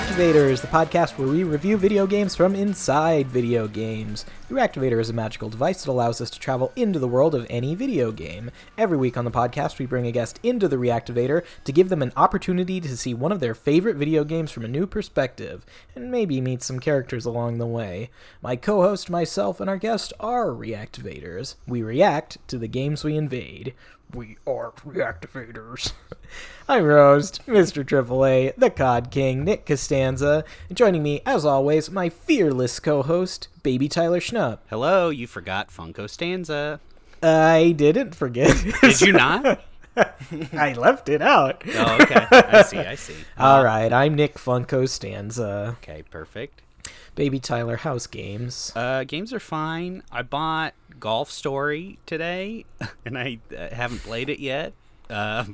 Reactivaders, the podcast where we review video games from inside video games. The Reactivader is a magical device that allows us to travel into the world of any video game. Every week on the podcast, we bring a guest into the Reactivader to give them an opportunity to see one of their favorite video games from a new perspective, and maybe meet some characters along the way. My co host, myself, and our guest are Reactivaders. We react to the games we invade. We are Reactivaders. I'm your host, Mr. AAA, the COD King, Nick Costanza. And joining me, as always, my fearless co-host, Baby Tyler Schnupp. Hello, you forgot Funko Stanza. I didn't forget. Did you not? I left it out. Oh, okay. I see, I see. All uh, right, I'm Nick Funko Stanza. Okay, perfect. Baby Tyler, house games? Uh, games are fine. I bought Golf Story today, and I uh, haven't played it yet. Uh,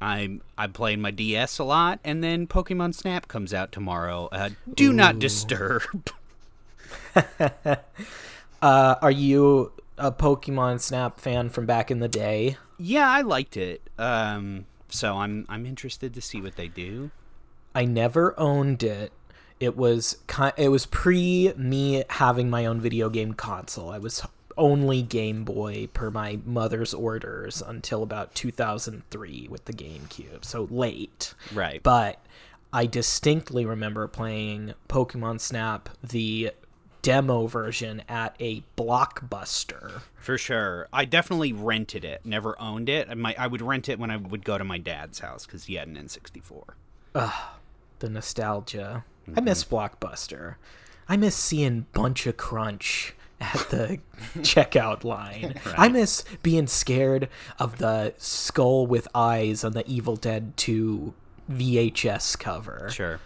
I'm I'm playing my DS a lot, and then Pokemon Snap comes out tomorrow. Uh, do not disturb. Uh, are you a Pokemon Snap fan from back in the day? yeah, I liked it. Um, so I'm I'm interested to see what they do. I never owned it. It was ki- it was pre me having my own video game console. I was only Game Boy per my mother's orders until about 2003 with the GameCube. So late. Right. But I distinctly remember playing Pokemon Snap the demo version at a Blockbuster. For sure. I definitely rented it. Never owned it. I might I would rent it when I would go to my dad's house because he had an N64. the nostalgia. I miss Blockbuster. I miss seeing Bunch of Crunch at the checkout line. I miss being scared of the skull with eyes on the Evil Dead 2 VHS cover. Sure.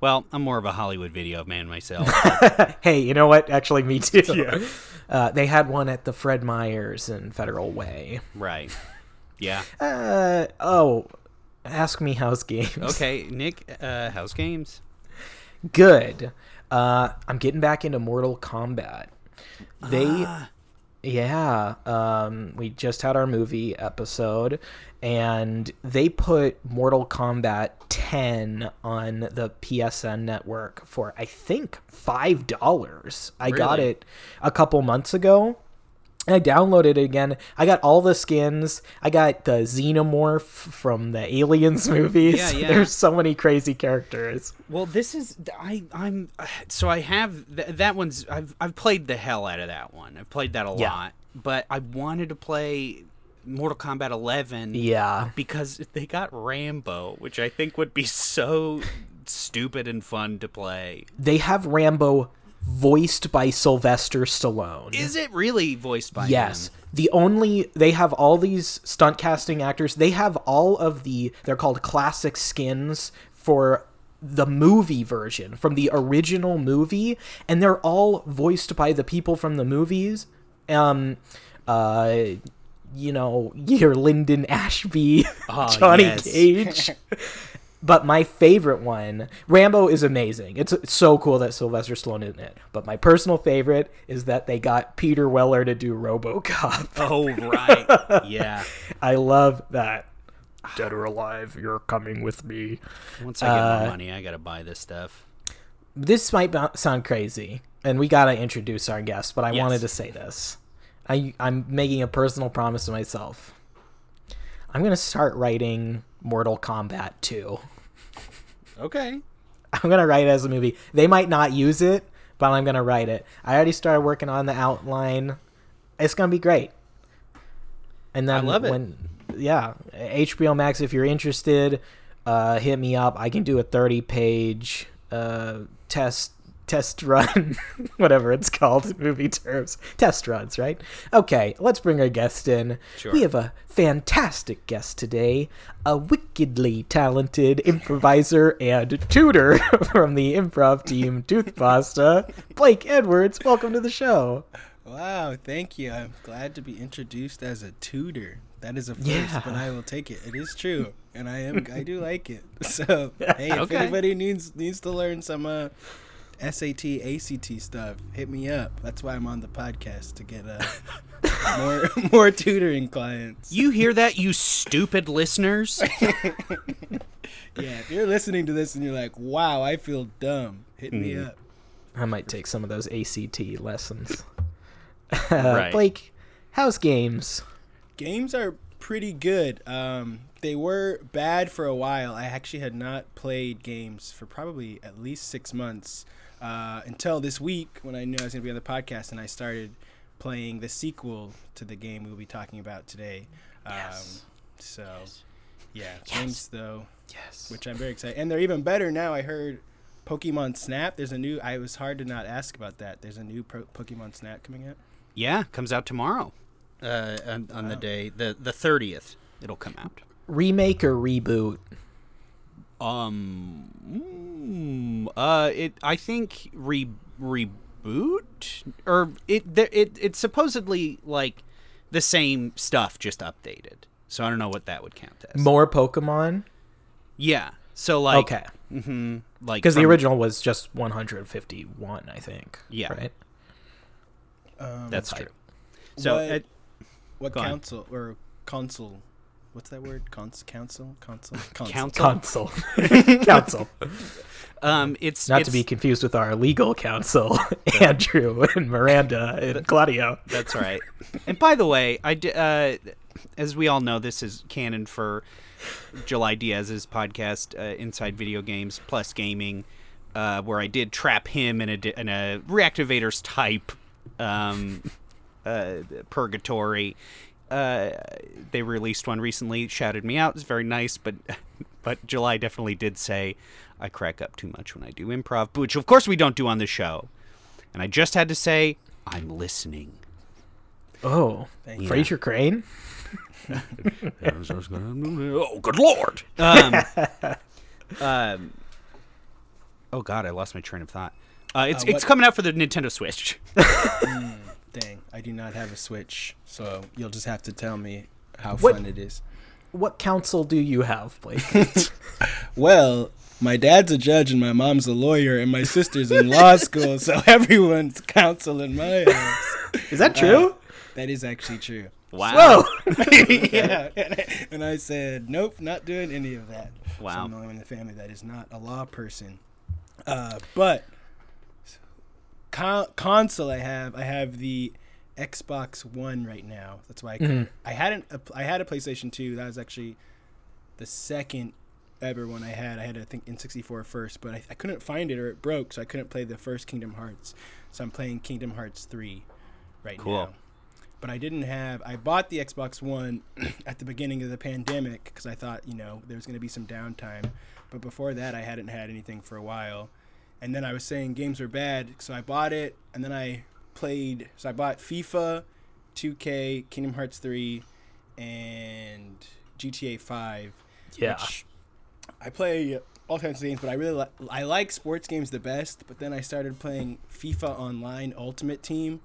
Well, I'm more of a Hollywood video man myself. Hey, you know what? Actually, me too. Uh, they had one at the Fred Meyers in Federal Way. right. Yeah. Uh, oh, ask me house games. Okay, Nick, uh, house games. Good. Uh, I'm getting back into Mortal Kombat. They, yeah, um, we just had our movie episode, and they put Mortal Kombat 10 on the PSN network for I think five dollars. I got it a couple months ago. I downloaded it again. I got all the skins. I got the Xenomorph from the Aliens movies. Yeah, yeah. There's so many crazy characters. Well, this is I I'm so I have th- that one's I've I've played the hell out of that one. I've played that a Yeah. lot, but I wanted to play Mortal Kombat 11 Yeah. because they got Rambo, which I think would be so stupid and fun to play. they have Rambo voiced by Sylvester Stallone. Is it really voiced by yes. him? The only they have all these stunt casting actors. They have all of the they're called classic skins for the movie version from the original movie and they're all voiced by the people from the movies. Um uh you know, your Linden Ashby, Oh, Johnny yes. Cage. But my favorite one, Rambo is amazing. It's, it's so cool that Sylvester Stallone is in it. But my personal favorite is that they got Peter Weller to do RoboCop. Oh right. yeah. I love that. Dead or alive, you're coming with me. Once I get Uh, more money, I got to buy this stuff. This might bo- sound crazy, and we gotta introduce our guest. But I Yes. wanted to say this. I I'm making a personal promise to myself. I'm gonna start writing Mortal Kombat 2. Okay. I'm gonna write it as a movie. They might not use it, but I'm gonna write it. I already started working on the outline. It's gonna be great. And then I love it. when yeah, HBO Max if you're interested, uh, hit me up. I can do a 30 page uh, test test run, whatever it's called, movie terms. Test runs, right? Okay, let's bring our guest in. Sure. We have a fantastic guest today, a wickedly talented improviser and tutor from the improv team Tooth Pasta, Blake Edwards. Welcome to the show. Wow, thank you. I'm glad to be introduced as a tutor. That is a first, Yeah. but I will take it. It is true, and I am. I do like it. So, hey, if anybody needs needs to learn some uh, SAT, ACT stuff, hit me up. That's why I'm on the podcast to get uh, more more tutoring clients. You hear that, you stupid listeners? Yeah, if you're listening to this and you're like, "Wow, I feel dumb," hit me Mhm. up. I might take some of those ACT lessons. Right. Blake, how's games? Games are pretty good. Um, they were bad for a while. I actually had not played games for probably at least six months uh, until this week when I knew I was going to be on the podcast and I started playing the sequel to the game we'll be talking about today. Um, Yes. So, yeah, Yes. games though, Yes. which I'm very excited. And they're even better now. I heard Pokemon Snap. There's a new. I was hard to not ask about that. There's a new pro- Pokemon Snap coming out. Yeah, comes out tomorrow. Uh, on, on the day the the thirtieth, it'll come out. Remake or reboot? Um, mm, uh, it. I think re reboot or it. there- It it's supposedly like the same stuff, just updated. So I don't know what that would count as. More Pokemon? yeah. So like okay. hmm like Because the original was just 151, I think. Yeah. Right? Um, That's true. So What- it, What Go on. council or console? What's that word? Cons- council? Console? Console. council. Council. council. Um, it's Not it's, to be confused with our legal counsel, Andrew and Miranda and Claudio. That's right. and by the way, I uh, as we all know, this is canon for July Diaz's podcast, uh, Inside Video Games Plus Gaming, uh, where I did trap him in a di- in a reactivaders type um, uh, purgatory. Uh, they released one recently, shouted me out. It's very nice, but but July definitely did say I crack up too much when I do improv, which of course we don't do on the show. And I just had to say I'm listening. Oh, Thank you. Frasier Crane? oh, good lord! Um, um, oh god, I lost my train of thought. Uh, it's Uh, it's coming out for the Nintendo Switch. Dang, I do not have a Switch, so you'll just have to tell me how What- fun it is. What counsel do you have, Blake? Well, my dad's a judge and my mom's a lawyer and my sister's in law school, so everyone's counsel in my house. Is that true? That is actually true. Wow! Whoa! yeah, and I, said, nope, not doing any of that. So Wow. I'm the only one in the family that is not a law person. Uh, but con- console I have, I have the Xbox One right now. That's why I, Mhm. I hadn't. a- I had a PlayStation Two. That was actually the second ever one I had. I had I think N64 first, but I, I couldn't find it or it broke, so I couldn't play the first Kingdom Hearts. So I'm playing Kingdom Hearts Three right Cool. now. But I didn't have. I bought the Xbox One at the beginning of the pandemic because I thought you know there was going to be some downtime. But before that, I hadn't had anything for a while. And then I was saying games were bad, so I bought it, and then I played. So I bought FIFA, 2K, Kingdom Hearts 3, and GTA 5. Yeah. Which I play all kinds of games, but I really li- I like sports games the best. But then I started playing FIFA Online Ultimate Team,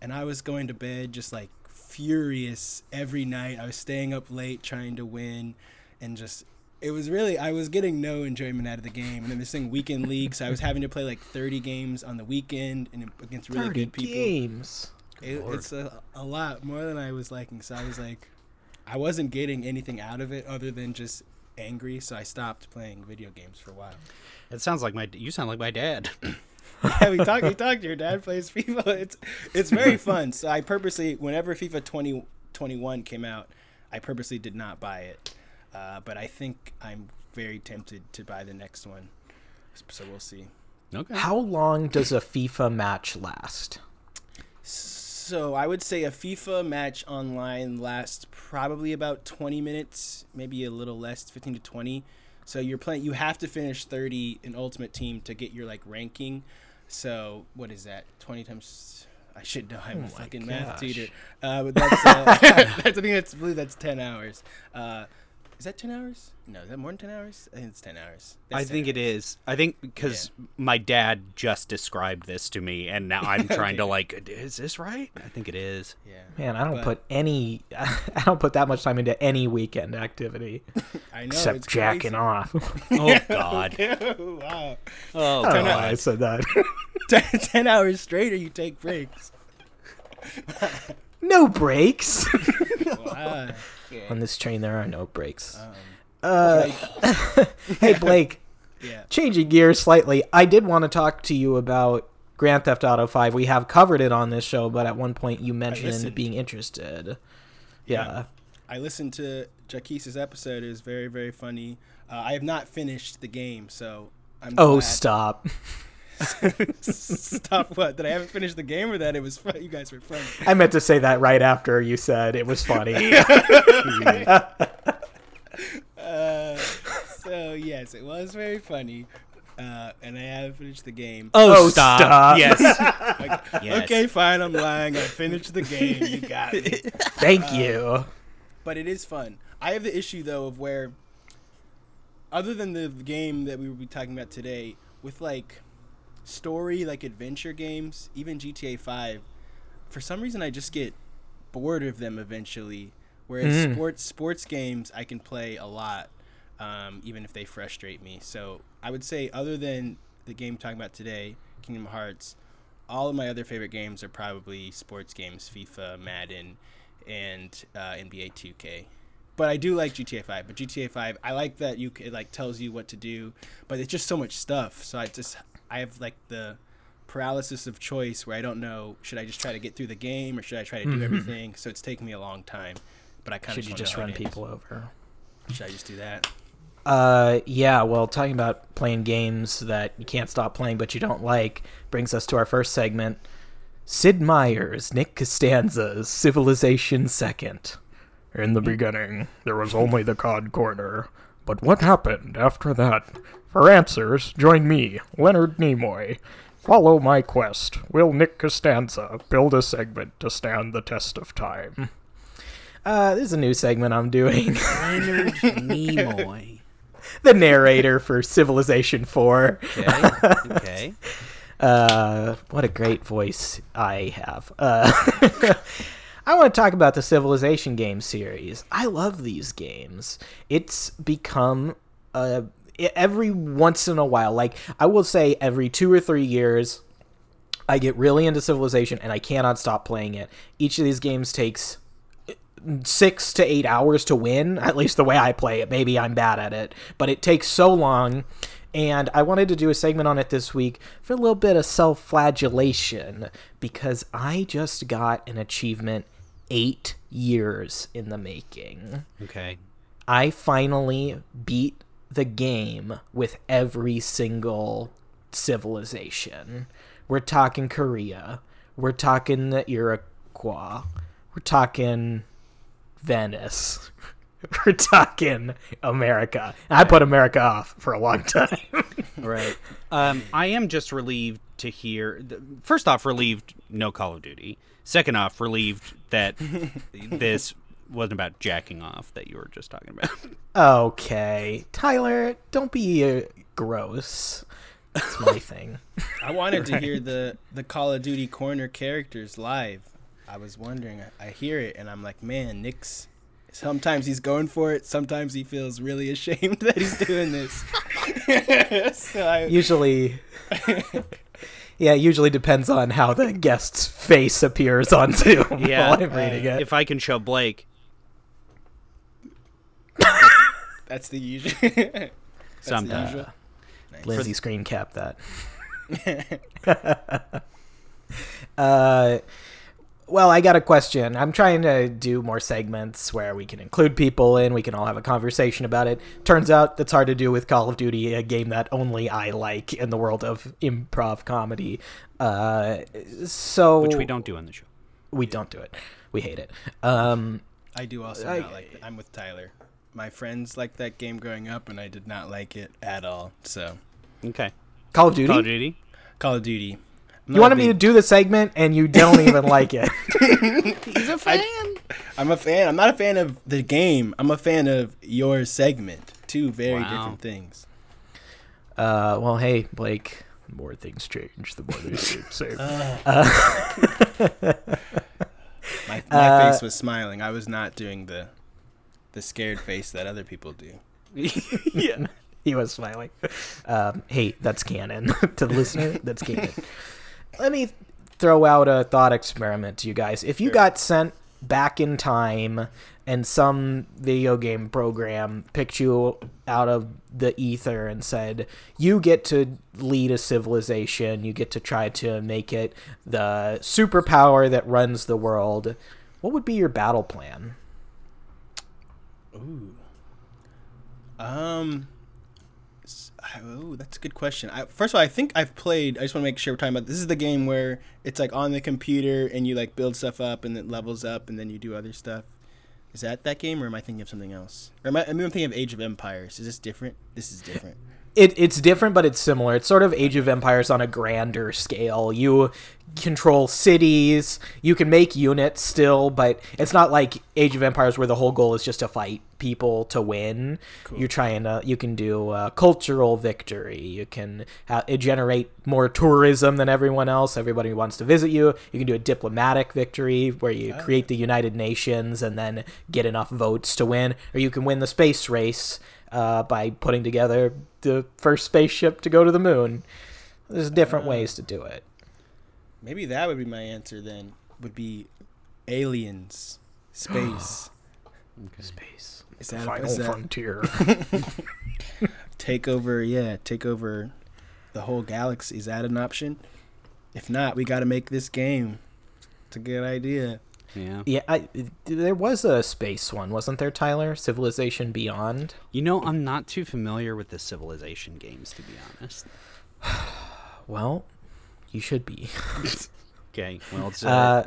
and I was going to bed just like furious every night. I was staying up late trying to win, and just it was really I was getting no enjoyment out of the game. And then this thing weekend league, so I was having to play like 30 games on the weekend and against really good people. games. It, Lord. it's a, a lot more than I was liking. So I was like, I wasn't getting anything out of it other than just angry. So I stopped playing video games for a while. It sounds like my you sound like my dad. yeah, we talked. We talked. Your dad plays FIFA. It's it's very fun. So I purposely, whenever FIFA 20, 21 came out, I purposely did not buy it. Uh, but I think I'm very tempted to buy the next one. So we'll see. okay. How long does a FIFA match last? So I would say a FIFA match online lasts probably about 20 minutes, maybe a little less, 15 to 20. So you're playing. You have to finish 30 in Ultimate Team to get your like ranking. So what is that? 20 times. I should know. I'm Oh a my fucking math gosh. tutor. Uh, but that's. Uh, that's I think that's. I believe that's 10 hours. Uh, is that 10 hours? No, is that more than 10 hours? I think it's 10 hours. I 10 think it hours. is. I think because my dad just described this to me, and now I'm trying to like, is this right? I think it is. Yeah. Man, I don't But- put any I don't put that much time into any weekend activity I know. except it's jacking crazy. off. Oh God. wow. Oh I don't know why I said that. 10, 10 hours straight or you take breaks. no breaks. Wow. On this train there are no breaks. Um, Uh, hey Blake, Yeah. changing gears slightly, I did want to talk to you about Grand Theft Auto 5. We have covered it on this show, but at one point you mentioned being interested. Yeah. I listened to Jaquise's episode. It was very, very funny. Uh, I have not finished the game, so I'm. Oh, glad- stop. Stop! What? That I haven't finished the game, or that it was fun? You guys were funny. I meant to say that right after you said it was funny. Uh, so yes, it was very funny, uh, and I haven't finished the game. Oh, Oh, stop. stop. Yes. Like, Yes. Okay, fine. I'm lying. I finished the game. You got me. Thank you. but it is fun. I have the issue though of where, other than the game that we will be talking about today, with like story like adventure games, even GTA Five, for some reason I just get bored of them eventually. Whereas Mhm. sports sports games I can play a lot, um, even if they frustrate me. So I would say other than the game we're talking about today, Kingdom Hearts, all of my other favorite games are probably sports games, FIFA, Madden, and uh, NBA 2K. But I do like GTA 5. But GTA 5, I like that you it like tells you what to do, but it's just so much stuff. So I just I have like the paralysis of choice where I don't know should I just try to get through the game or should I try to do Mhm. everything. So it's taking me a long time. But I kind Should of should you just run people over? Should I just do that? Uh, yeah. Well, talking about playing games that you can't stop playing but you don't like brings us to our first segment. Sid Meier's, Nick Costanza's Civilization Second. In the beginning, there was only the COD corner. But what happened after that? For answers, join me, Leonard Nimoy. Follow my quest. Will Nick Costanza build a segment to stand the test of time? Uh, this is a new segment I'm doing. Leonard Nimoy. the narrator for Civilization 4. Okay. Okay. Uh, what a great voice I have. Uh, I want to talk about the Civilization game series. I love these games. It's become uh, e- every once in a while, like I will say every two or three years, I get really into Civilization and I cannot stop playing it. Each of these games takes mm, six to eight hours to win, at least the way I play it. Maybe I'm bad at it, but it takes so long. And I wanted to do a segment on it this week for a little bit of self flagellation because I just got an achievement eight years in the making. Okay. I finally beat the game with every single civilization. We're talking Korea. We're talking the Iroquois. We're talking Venice. We're talking America. I put America off for a long time. Right. Um, I am just relieved to hear. First off, relieved no Call of Duty. Second off, relieved that this wasn't about jacking off that you were just talking about. okay. Tyler, don't be uh, gross. That's my thing. I wanted to hear the the Call of Duty corner characters live. I was wondering. I, I hear it and I'm like, man, Nick's. Sometimes he's going for it. Sometimes he feels really ashamed that he's doing this. so I, usually yeah it usually depends on how the guest's face appears on zoom Yeah, while i'm reading it if I can show Blake, that's the usual. that's the Sometimes. usual. Nice. lindsay screen cap that uh well i got a question i'm trying to do more segments where we can include people in we can all have a conversation about it turns out that's hard to do with call of duty a game that only i like in the world of improv comedy uh so which we don't do on the show. we don't do it we hate it um I do also I- not like. It. I'm with Tyler. My friends liked that game growing up, and I did not like it at all. So, Okay. call of duty Call of Duty. Call of Duty. I'm You not a wanted me to do the segment and you don't even like it. He's a fan. I'm a fan. I'm not a fan of the game. I'm a fan of your segment. Two very Wow. different things. Uh, well, hey, Blake. The more things change, the more they stay the same. My, my Uh, face was smiling. I was not doing the the scared face that other people do. yeah. he was smiling. Um, hey, that's canon. to the listener, that's canon. Let me throw out a thought experiment to you guys. If you Sure. got sent back in time and some video game program picked you out of the ether and said, You get to lead a civilization, you get to try to make it the superpower that runs the world, what would be your battle plan? Ooh. Um. Oh, that's a good question. I, first of all, I think I've played. I just want to make sure we're talking about. This is the game where it's like on the computer and you like build stuff up and it levels up and then you do other stuff. Is that that game, or am I thinking of something else? Or am I? I'm thinking of Age of Empires. Is this different? This is different. It, it's different, but it's similar. It's sort of Age of Empires on a grander scale. You control cities, you can make units still, but it's not like Age of Empires where the whole goal is just to fight people to win. Cool. You're trying to, you can do a cultural victory. You can ha- uh, generate more tourism than everyone else. Everybody wants to visit you. You can do a diplomatic victory where you oh. create the United Nations and then get enough votes to win, or you can win the space race uh, by putting together the first spaceship to go to the moon. There's different uh, ways to do it. Maybe that would be my answer then. Would be aliens, space, okay. space. Is the that final is that, frontier? take over, yeah, take over the whole galaxy. Is that an option? If not, we got to make this game. It's a good idea. Yeah. Yeah, I, there was a space one, wasn't there, Tyler? Civilization Beyond. You know, I'm not too familiar with the Civilization games, to be honest. well, you should be. okay. Well, it's, uh, uh,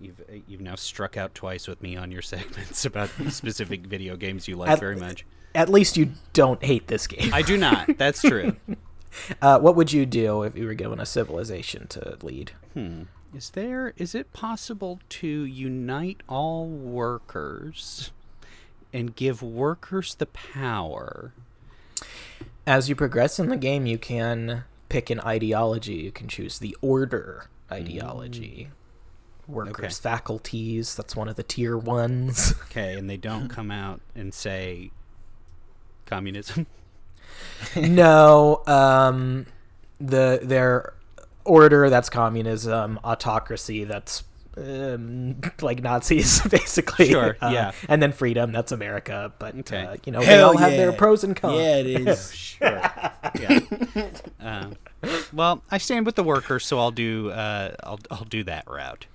you've you've now struck out twice with me on your segments about specific video games you like at, very much. At least you don't hate this game. I do not. That's true. uh, what would you do if you were given a civilization to lead? Hmm. Is there is it possible to unite all workers and give workers the power? As you progress in the game, you can pick an ideology. You can choose the order ideology. Mm. Workers' okay. faculties, that's one of the tier ones. Okay, and they don't come out and say communism. no, um the their order that's communism, autocracy that's um, like Nazis, basically. Sure. Uh, yeah. And then freedom, that's America. But okay. uh, you know, Hell they all yeah. have their pros and cons. Yeah, it is. sure. yeah. Um, well, I stand with the workers, so I'll do. Uh, I'll I'll do that route.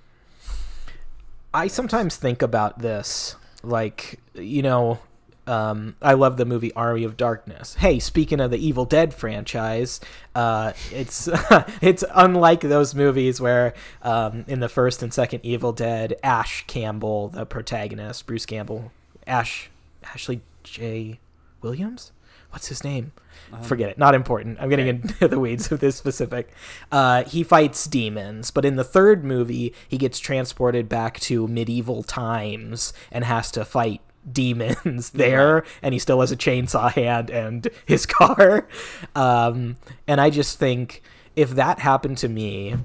I sometimes think about this, like you know, um, I love the movie Army of Darkness. Hey, speaking of the Evil Dead franchise, uh, it's it's unlike those movies where um, in the first and second Evil Dead, Ash Campbell, the protagonist, Bruce Campbell, Ash Ashley J. Williams, what's his name? Um, Forget it. Not important. I'm getting okay. into the weeds of this specific. Uh, he fights demons, but in the third movie, he gets transported back to medieval times and has to fight demons there and he still has a chainsaw hand and his car. Um, and i just think if that happened to me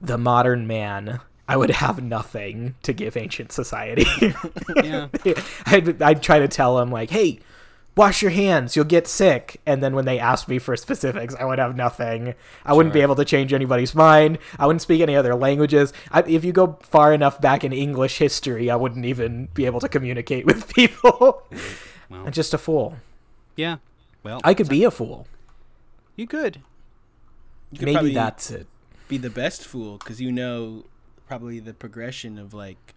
the modern man i would have nothing to give ancient society. Yeah. I'd, I'd try to tell him like hey wash your hands, you'll get sick. And then when they asked me for specifics, I would have nothing. I sure. wouldn't be able to change anybody's mind. I wouldn't speak any other languages. I, if you go far enough back in English history, I wouldn't even be able to communicate with people. Well, I'm just a fool. Yeah. Well, I could be a fool. You could. You could Maybe that's it. Be the best fool because you know probably the progression of like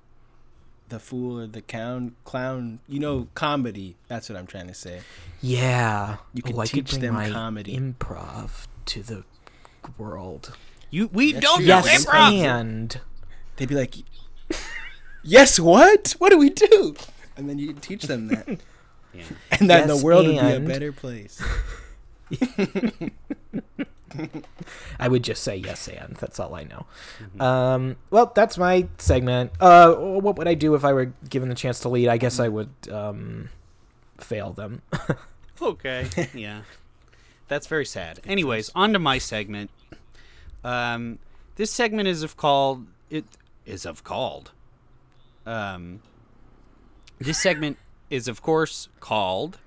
the fool or the clown clown you know comedy. That's what i'm trying to say. Yeah. You can oh, teach them comedy. improv to the world. You we Yes, don't you- know yes improv. and they'd be like yes what? What do we do? And then you teach them that. Yeah. and then Yes, the world would be a better place I would just say yes and. That's all I know. Mm-hmm. Um, well, that's my segment. Uh, what would I do if I were given the chance to lead? I guess I would um, fail them. okay. Yeah. That's very sad. Anyways, on to my segment. Um, this segment is of called it is of called. Um, this segment is of course called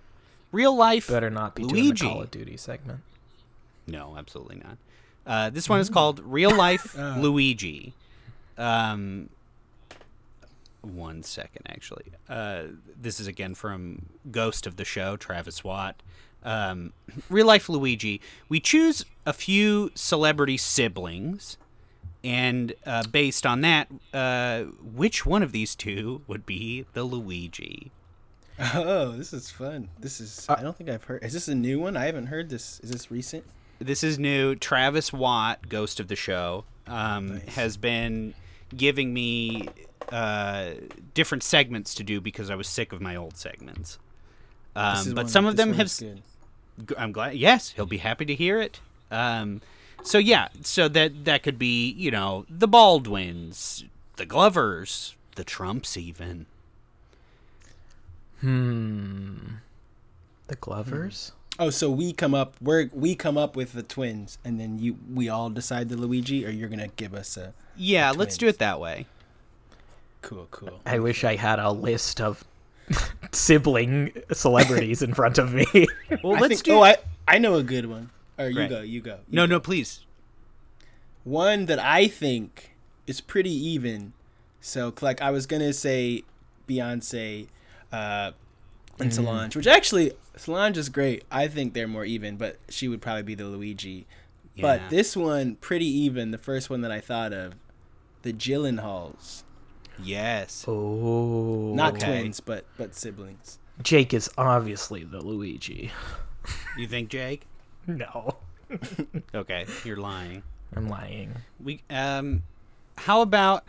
real life. Better not be doing Luigi. the Call of Duty segment. No, absolutely not. Uh, this one is called Real Life Oh. Luigi. Um, one second, actually. Uh, this is again from Ghost of the Show, Travis Watt. Um, real life Luigi. We choose a few celebrity siblings, and uh, based on that, uh, which one of these two would be the Luigi? Oh, this is fun. This is. I don't think I've heard. Is this a new one? I haven't heard this. Is this recent? This is new. Travis Watt, Ghost of the Show, um, Nice. has been giving me uh, different segments to do because I was sick of my old segments. Um, but one- some of them have. is good. G- I'm glad. Yes, he'll be happy to hear it. Um, so yeah, so that that could be you know the Baldwins, the Glovers, the Trumps, even. Hmm. The Glovers? Oh, so we come up. We're we come up with the twins, and then you we all decide the Luigi, or you're gonna give us a. Yeah, let's do it that way. Cool, cool. I wish I had a list of sibling celebrities in front of me. Well, let's think, do. Oh, I I know a good one. Or you Great. go. You go. you no, go. no, please. One that I think is pretty even. So, like, I was gonna say Beyonce uh, and Solange, which actually Solange is great. I think they're more even, but she would probably be the Luigi. Yeah. But this one, pretty even. The first one that I thought of, the Gyllenhaals, Yes. oh. not Okay. twins, but but siblings. Jake is obviously the Luigi. You think, Jake? No. Okay, you're lying. I'm lying. We um, how about?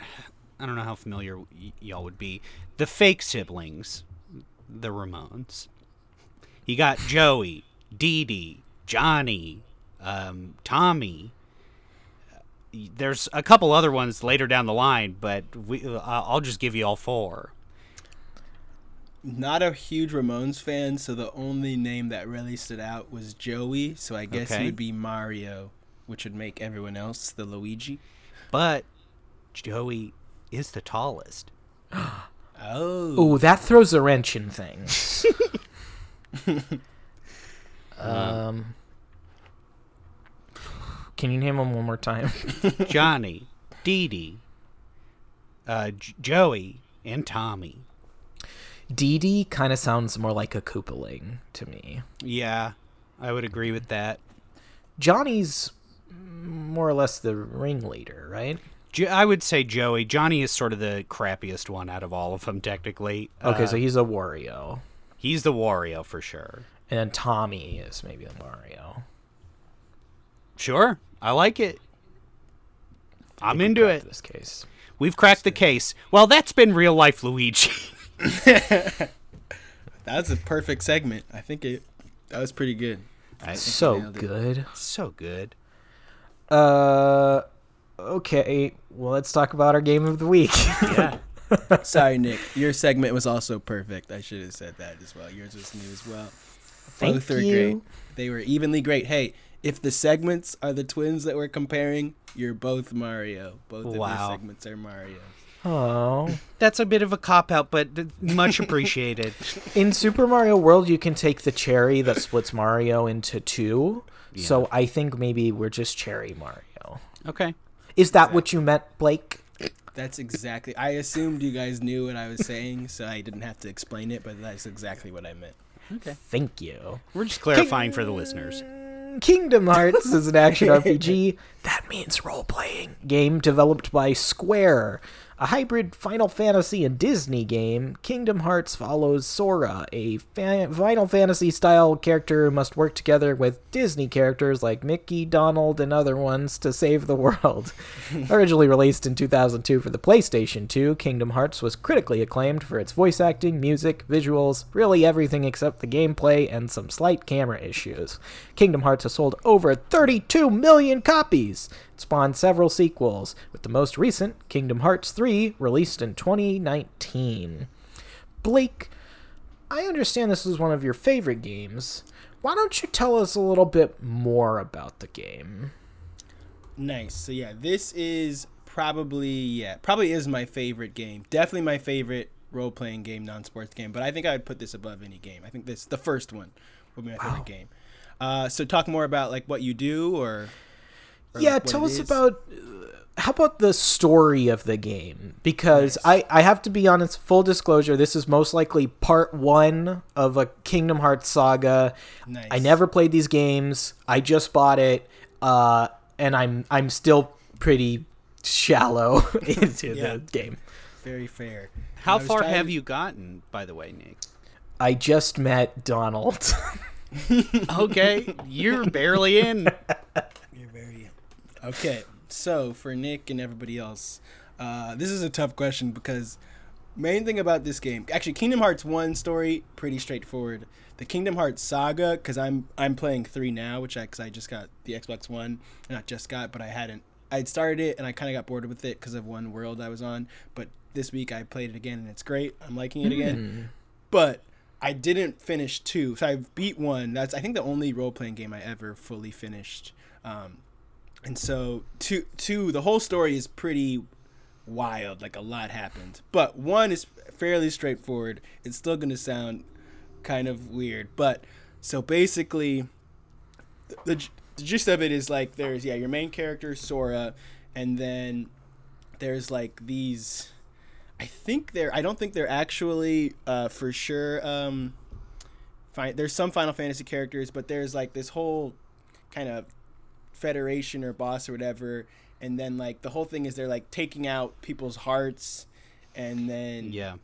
I don't know how familiar y- y'all would be. The fake siblings, the Ramones. You got Joey, Dee Dee, Johnny, um, Tommy. There's a couple other ones later down the line, but we uh, I'll just give you all four. Not a huge Ramones fan, so the only name that really stood out was Joey. So I guess Okay. it would be Mario, which would make everyone else the Luigi. But Joey is the tallest. Oh, Oh, that throws a wrench in things. um, can you name them one more time? Johnny, Dee Dee, uh, J- Joey, and Tommy. Dee Dee kind of sounds more like a Koopaling to me. Yeah, I would agree with that. Johnny's more or less the ringleader, right? Jo- I would say Joey. Johnny is sort of the crappiest one out of all of them, technically. Okay, Uh, so he's a Wario. He's the Wario for sure. And then Tommy is maybe the Mario. Sure, I like it. I'm into it. This case. We've cracked the case. Well, that's been real life Luigi. that's a perfect segment. I think it that was pretty good. I- So nailed it. good. so good. Uh, okay. Well, let's talk about our game of the week. Yeah. Sorry, Nick. Your segment was also perfect. I should have said that as well. Yours was new as well. Thank Both are you. great. They were evenly great. Hey, if the segments are the twins that we're comparing, you're both Mario. Both of Wow. your segments are Mario. Oh. That's a bit of a cop out, but much appreciated. In Super Mario World, you can take the cherry that splits Mario into two. So I think maybe we're just Cherry Mario. okay. Is that what you meant, Blake? That's exactly. I assumed you guys knew what I was saying, so I didn't have to explain it. But that's exactly what I meant. Okay. Thank you. We're just clarifying for the listeners. Kingdom Hearts is an action RPG. That means role playing. Game developed by Square. A hybrid Final Fantasy and Disney game, Kingdom Hearts follows Sora, a fa- Final Fantasy style character who must work together with Disney characters like Mickey, Donald, and other ones to save the world. Originally released in 2002 for the PlayStation 2, Kingdom Hearts was critically acclaimed for its voice acting, music, visuals, really everything except the gameplay and some slight camera issues. Kingdom Hearts has sold over 32 million copies. Spawned several sequels, with the most recent, Kingdom Hearts 3, released in 2019. Blake, I understand this is one of your favorite games. Why don't you tell us a little bit more about the game? Nice. So yeah, this is probably yeah, probably is my favorite game. Definitely my favorite role playing game, non sports game. But I think I would put this above any game. I think this the first one would be my Wow. favorite game. Uh, so talk more about like what you do Or yeah, like tell us is? about uh, how about the story of the game because I I have to be honest full disclosure this is most likely part 1 of a Kingdom Hearts saga. Nice. I never played these games. I just bought it uh and I'm I'm still pretty shallow into Yeah. the game. very fair. How far trying have you gotten, by the way, Nick? I just met Donald. Okay, you're barely in. Okay. So for Nick and everybody else, uh, this is a tough question because main thing about this game, actually, Kingdom Hearts one story pretty straightforward. The Kingdom Hearts saga, because I'm I'm playing three now, which I because I just got the Xbox One, not just got, but I hadn't. I'd started it and I kind of got bored with it because of one world I was on. But this week I played it again and it's great. I'm liking it again. But I didn't finish two, so I beat one. That's I think the only role playing game I ever fully finished. Um, and so two, two, the whole story is pretty wild. Like a lot happened, but one is fairly straightforward. It's still gonna sound kind of weird, but so basically, the, the, the gist of it is like there's yeah your main character Sora, and then there's like these. I think they're. I don't think they're actually uh, for sure. Um, fi- there's some Final Fantasy characters, but there's like this whole kind of federation or boss or whatever, and then like the whole thing is they're like taking out people's hearts, and then Yeah.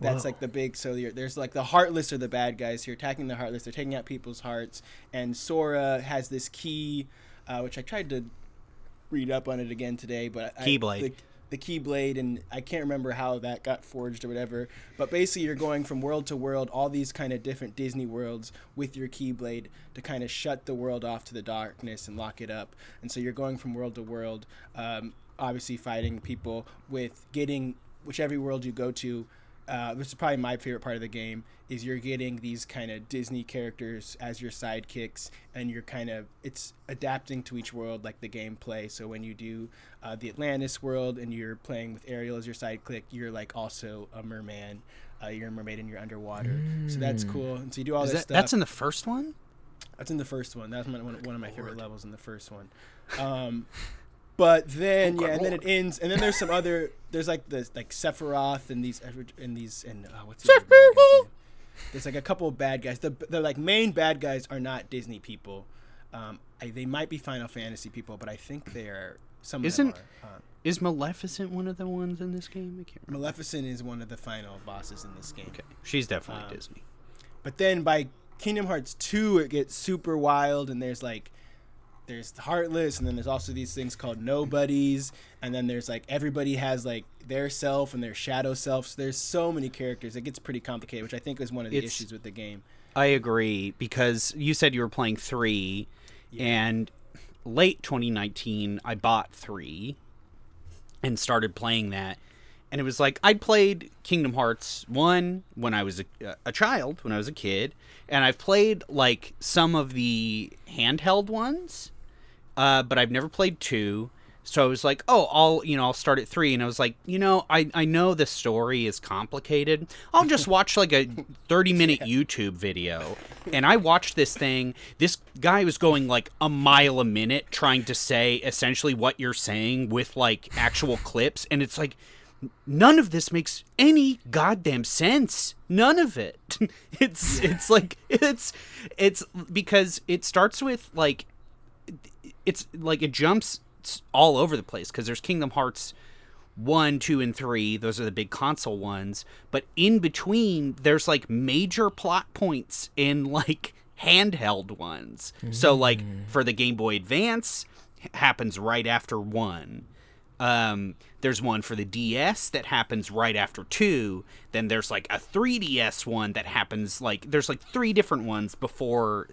that's Whoa. like the big. So you're, there's like the heartless are the bad guys. You're attacking the heartless. They're taking out people's hearts, and Sora has this key, uh, which I tried to read up on it again today, but I, Keyblade. The, keyblade, and I can't remember how that got forged or whatever. But basically, you're going from world to world, all these kind of different Disney worlds with your keyblade to kind of shut the world off to the darkness and lock it up. And so you're going from world to world, um, obviously fighting people with getting whichever world you go to uh, which is probably my favorite part of the game, is you're getting these kind of Disney characters as your sidekicks, and you're kind of it's adapting to each world like the gameplay. So when you do uh, the Atlantis world and you're playing with Ariel as your sidekick, you're like also a merman. Uh, you're a mermaid and you're underwater, so that's cool. And so you do all Is this that, stuff. that's in the first one? That's in the first one. That's one, one one of my favorite levels in the first one. Um, but then yeah, and then it ends, and then there's some other. There's like the like Sephiroth and these and these and uh, what's the other bad guy's name? There's like a couple of bad guys. The the like main bad guys are not Disney people. Um, I, they might be Final Fantasy people, but I think they are. Some Isn't- are. Uh, Is Maleficent one of the ones in this game? I can't remember. Maleficent is one of the final bosses in this game. Okay, she's definitely Um, Disney. But then by Kingdom Hearts 2, it gets super wild, and there's like, there's Heartless, and then there's also these things called Nobodies, and then there's like, everybody has like their self and their shadow self. So there's so many characters. It gets pretty complicated, which I think is one of the It's- issues with the game. I agree because you said you were playing three, and late 2019 I bought three and started playing that, and it was like I'd played Kingdom Hearts one when I was a, uh, a child, when I was a kid, and I've played like some of the handheld ones, uh, but I've never played two. So I was like, oh, I'll you know I'll start at three, and I was like, you know, I I know the story is complicated. I'll just watch like a thirty minute YouTube video, and I watched this thing. This guy was going like a mile a minute trying to say essentially what you're saying with like actual clips, and it's like none of this makes any goddamn sense none of it it's it's like it's it's because it starts with like it's like it jumps all over the place because there's kingdom hearts 1 2 and 3 those are the big console ones. But in between there's like major plot points in like handheld ones. So like for the game boy advance happens right after 1 um, there's one for the DS that happens right after two. Then there's like a 3DS one that happens like there's like three different ones before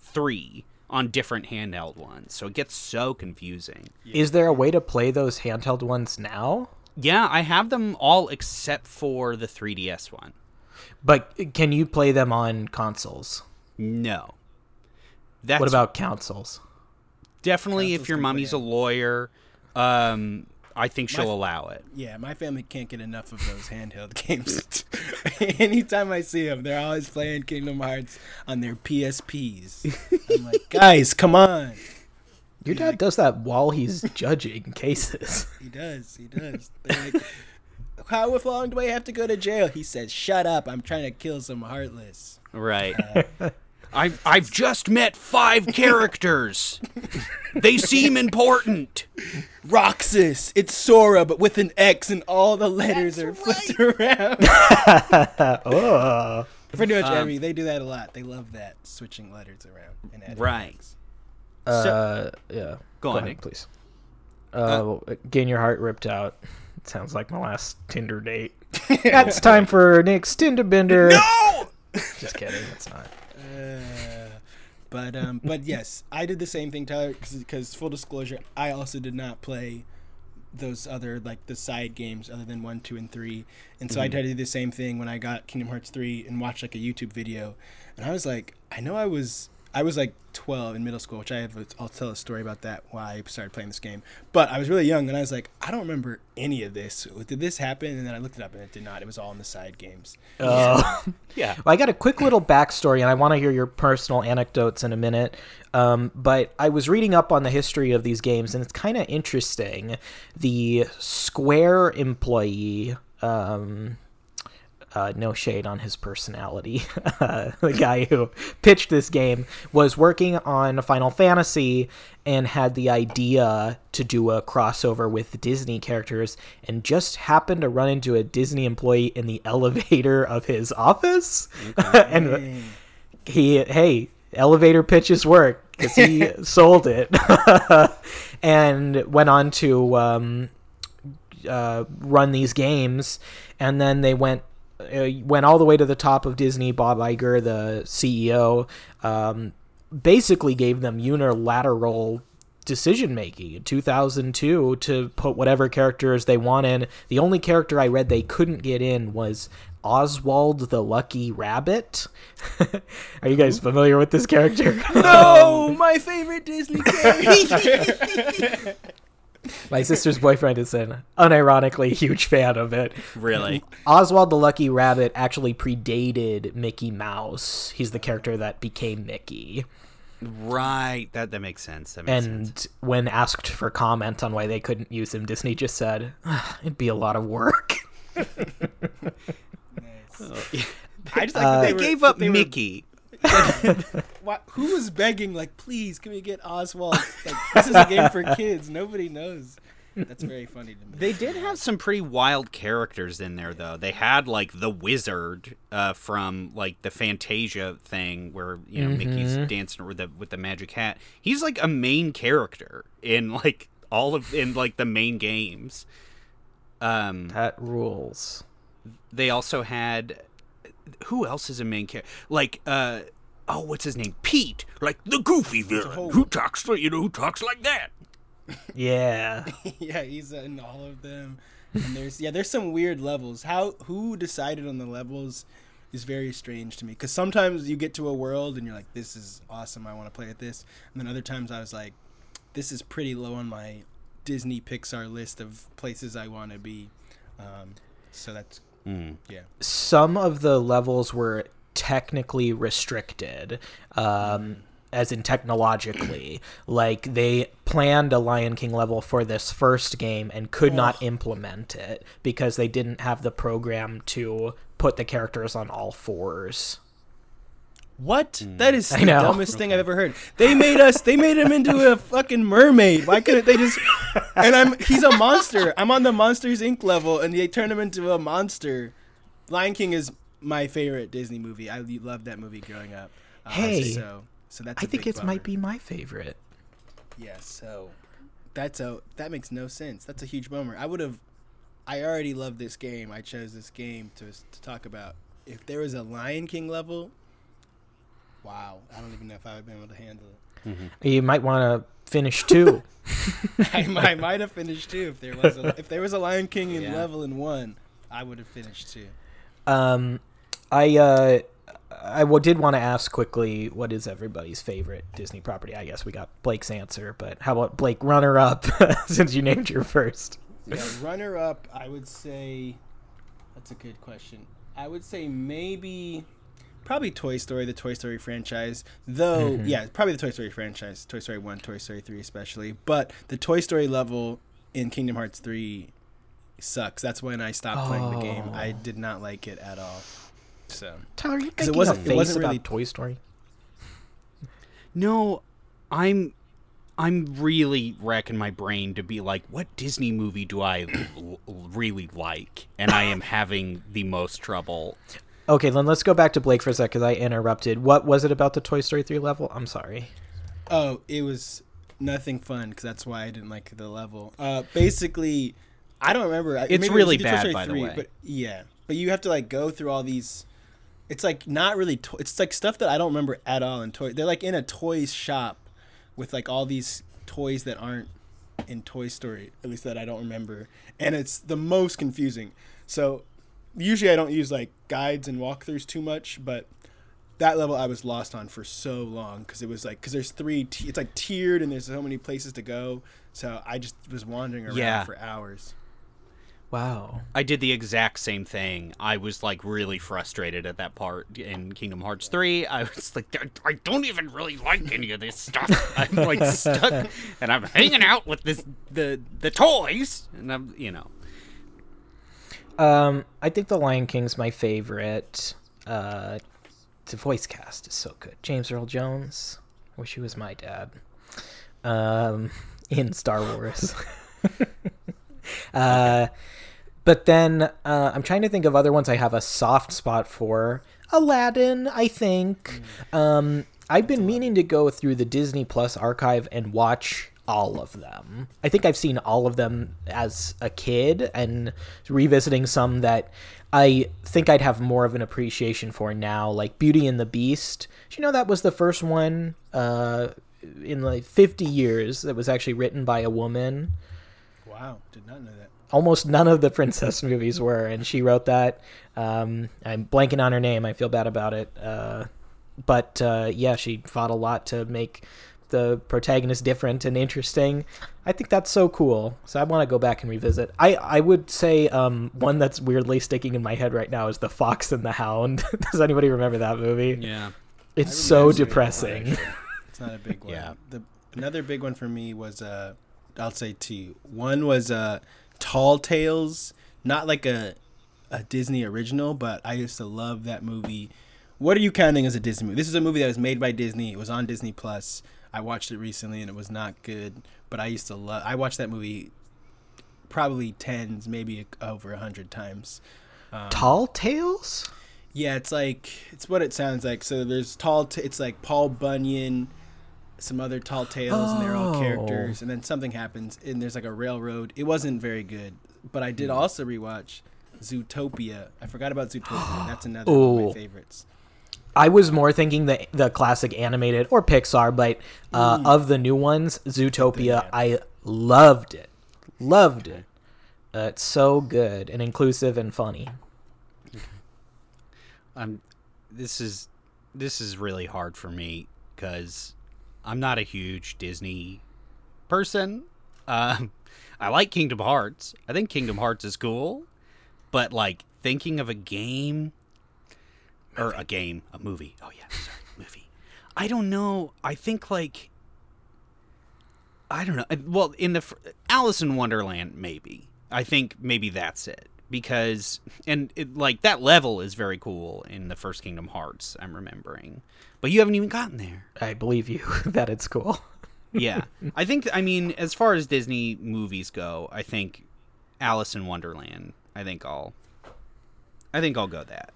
three on different handheld ones. So it gets so confusing. Is there a way to play those handheld ones now? Yeah, I have them all except for the 3DS one. But can you play them on consoles? No. That's what about consoles? definitely if your can play mommy's a lawyer, um, I think she'll My- allow it. Yeah, my family can't get enough of those handheld games. Anytime I see them, they're always playing Kingdom Hearts on their PSPs. I'm like, guys, come on. Your dad does that while he's judging cases. He does. He does. They're like, How long do I have to go to jail? He says, "Shut up! I'm trying to kill some heartless." Right. Uh, I've I've just met five characters. they seem important. Roxas. It's Sora, but with an X, and all the letters are flipped around. oh. Pretty much Um, every. They do that a lot. They love that switching letters around and adding Right. X. Uh, yeah. Go on, ahead, Nick. please. Uh, getting your heart ripped out. Sounds like my last Tinder date. it's time for Nick's Tinder bender. No. Just kidding. It's not. But um, but yes, I did the same thing, Tyler. Because full disclosure, I also did not play those other like the side games other than one, two, and three. And so I tried to do the same thing when I got Kingdom Hearts three and watched like a YouTube video, and I was like, I know I was I was like 12 in middle school, which I have. A, I'll tell a story about that why I started playing this game. But I was really young, and I was like, I don't remember any of this. Did this happen? And then I looked it up, and it did not. It was all in the side games. Uh, Yeah. Well, I got a quick little backstory, and I want to hear your personal anecdotes in a minute. Um, but I was reading up on the history of these games, and it's kind of interesting. The Square employee, um, uh, no shade on his personality, uh, the guy who pitched this game was working on Final Fantasy and had the idea to do a crossover with Disney characters, and just happened to run into a Disney employee in the elevator of his office, and he hey elevator pitches work because he sold it. And went on to um, uh, run these games. And then they went uh, went all the way to the top of disney bob Iger, the ceo um, basically gave them unilateral decision making in 2002 to put whatever characters they want in. the only character i read they couldn't get in was oswald the lucky rabbit are you guys familiar with this character No, my favorite Disney character. my sister's boyfriend is an unironically huge fan of it Really? Oswald the Lucky Rabbit actually predated Mickey Mouse. He's the character that became Mickey. Right. That that makes sense. That makes And sense. when asked for comment on why they couldn't use him, Disney just said, "Ah, "It'd be a lot of work." I just like Uh, that They they were- gave up they were- Mickey. Why, who was begging like, please, can we get Oswald? Like, this is a game for kids. Nobody knows. That's very funny to me. They did have some pretty wild characters in there, though. They had like the wizard uh, from like the Fantasia thing, where you know Mickey's dancing with the with the magic hat. He's like a main character in like all of in like the main games. Um, That rules. they also had who else is a main character? Like uh, oh, what's his name? Pete, like the goofy villain whole- who talks, you know, who talks like that. Yeah. yeah, he's uh, in all of them. And there's yeah, there's some weird levels. How who decided on the levels is very strange to me. Because sometimes you get to a world and you're like, this is awesome. I want to play at this. And then other times I was like, this is pretty low on my Disney Pixar list of places I want to be. Um, so that's yeah. some of the levels were technically restricted um, as in technologically. Like they planned a lion king level for this first game and could not implement it because they didn't have the program to put the characters on all fours What? That is I the know. dumbest thing I've ever heard. They made us. They made him into a fucking mermaid. Why couldn't they just? And I'm. He's a monster. I'm on the Monsters Inc. level, and they turn him into a monster. Lion King is my favorite Disney movie. I loved that movie growing up. Uh, Hey, so so that's. i a think big it might be my favorite Yeah. So that's a that makes no sense. That's a huge bummer. I would have. I already love this game. I chose this game to to talk about. If there was a Lion King level, wow, I don't even know if I would be able to handle it. you might want to finish two I, might- I might have finished too if there was a, if there was a Lion King in Yeah. level in one. I would have finished too. um i uh I did want to ask quickly what is everybody's favorite Disney property? I guess we got Blake's answer, but how about Blake runner up since you named your first? Yeah, runner up, I would say. That's a good question. I would say maybe, probably Toy Story, the Toy Story franchise. Though, Mm-hmm. yeah, probably the Toy Story franchise, Toy Story 1, Toy Story 3 especially. But the Toy Story level in Kingdom Hearts 3 sucks. That's when I stopped playing the game. I Oh. did not like it at all. So, Tyler, you 'Cause it wasn't- a it wasn't about really- Toy Story? No, I'm I'm really racking my brain to be like, what Disney movie do I l- l- really like? And I am having the most trouble. Okay, then let's go back to Blake for a sec because I interrupted. What was it about the Toy Story 3 level? I'm sorry. oh, it was nothing fun because that's why I didn't like the level. Uh, basically, I don't remember. It's maybe it was really either Toy bad, Story by the way. But yeah, but you have to like go through all these. It's like not really. To- it's like stuff that I don't remember at all in toy. They're like in a toys shop with like all these toys that aren't in Toy Story, at least that I don't remember, and it's the most confusing. So usually I don't use like guides and walkthroughs too much, but that level I was lost on for so long because it was like because there's three. T- it's like tiered and there's so many places to go. So I just was wandering around Yeah. for hours. Wow. I did the exact same thing. I was like really frustrated at that part in Kingdom Hearts 3. I was like, I- I don't even really like any of this stuff. I'm like stuck and I'm hanging out with this the the toys and I'm, you know. Um, I think The Lion King's my favorite. Uh, the voice cast is so good. James Earl Jones. Wish he was my dad. Um, in Star Wars. uh, but then uh, I'm trying to think of other ones I have a soft spot for. Aladdin, I think. Um, I've been meaning to go through the Disney Plus archive and watch all of them. I think I've seen all of them as a kid and revisiting some that I think I'd have more of an appreciation for now, like Beauty and the Beast. Do you know that was the first one uh, in like 50 years that was actually written by a woman? Wow, did not know that. almost none of the princess movies were, and she wrote that. Um, I'm blanking on her name. I feel bad about it. Uh, but uh, yeah, she fought a lot to make the protagonist different and interesting. I think that's so cool. So I want to go back and revisit. I I would say um, one that's weirdly sticking in my head right now is The Fox and the Hound. Does anybody remember that movie? Yeah. It's so remember seeing that one, depressing. actually. It's not a big one. Yeah. The another big one for me was uh, I'll say two. One was uh, Tall Tales, not like a a Disney original, but I used to love that movie. What are you counting as a Disney movie? This is a movie that was made by Disney. It was on Disney Plus. I watched it recently and it was not good, but I used to love. I watched that movie probably tens, maybe over a hundred times. Um, Tall Tales. yeah, it's like it's what it sounds like. So there's tall. T- it's like Paul Bunyan, some other tall tales, and they're all Oh. characters. And then something happens, and there's like a railroad. It wasn't very good, but I Hmm. did also rewatch Zootopia. I forgot about Zootopia. That's another one of Ooh. my favorites. I was more thinking the the classic animated or Pixar, but uh, of the new ones, Zootopia. I loved it, loved it. Uh, it's so good and inclusive and funny. I'm this is this is really hard for me cuz I'm not a huge Disney person. Um I like Kingdom Hearts. I think Kingdom Hearts is cool, but like thinking of a game or a game, a movie. Oh yeah, sorry, movie. I don't know. I think like I don't know. Well, in the fr- Alice in Wonderland, maybe. I think maybe that's it because and it, like that level is very cool in the first Kingdom Hearts. I'm remembering, but you haven't even gotten there. I believe you that it's cool. Yeah, I think. I mean, as far as Disney movies go, I think Alice in Wonderland. I think I'll. I think I'll go that.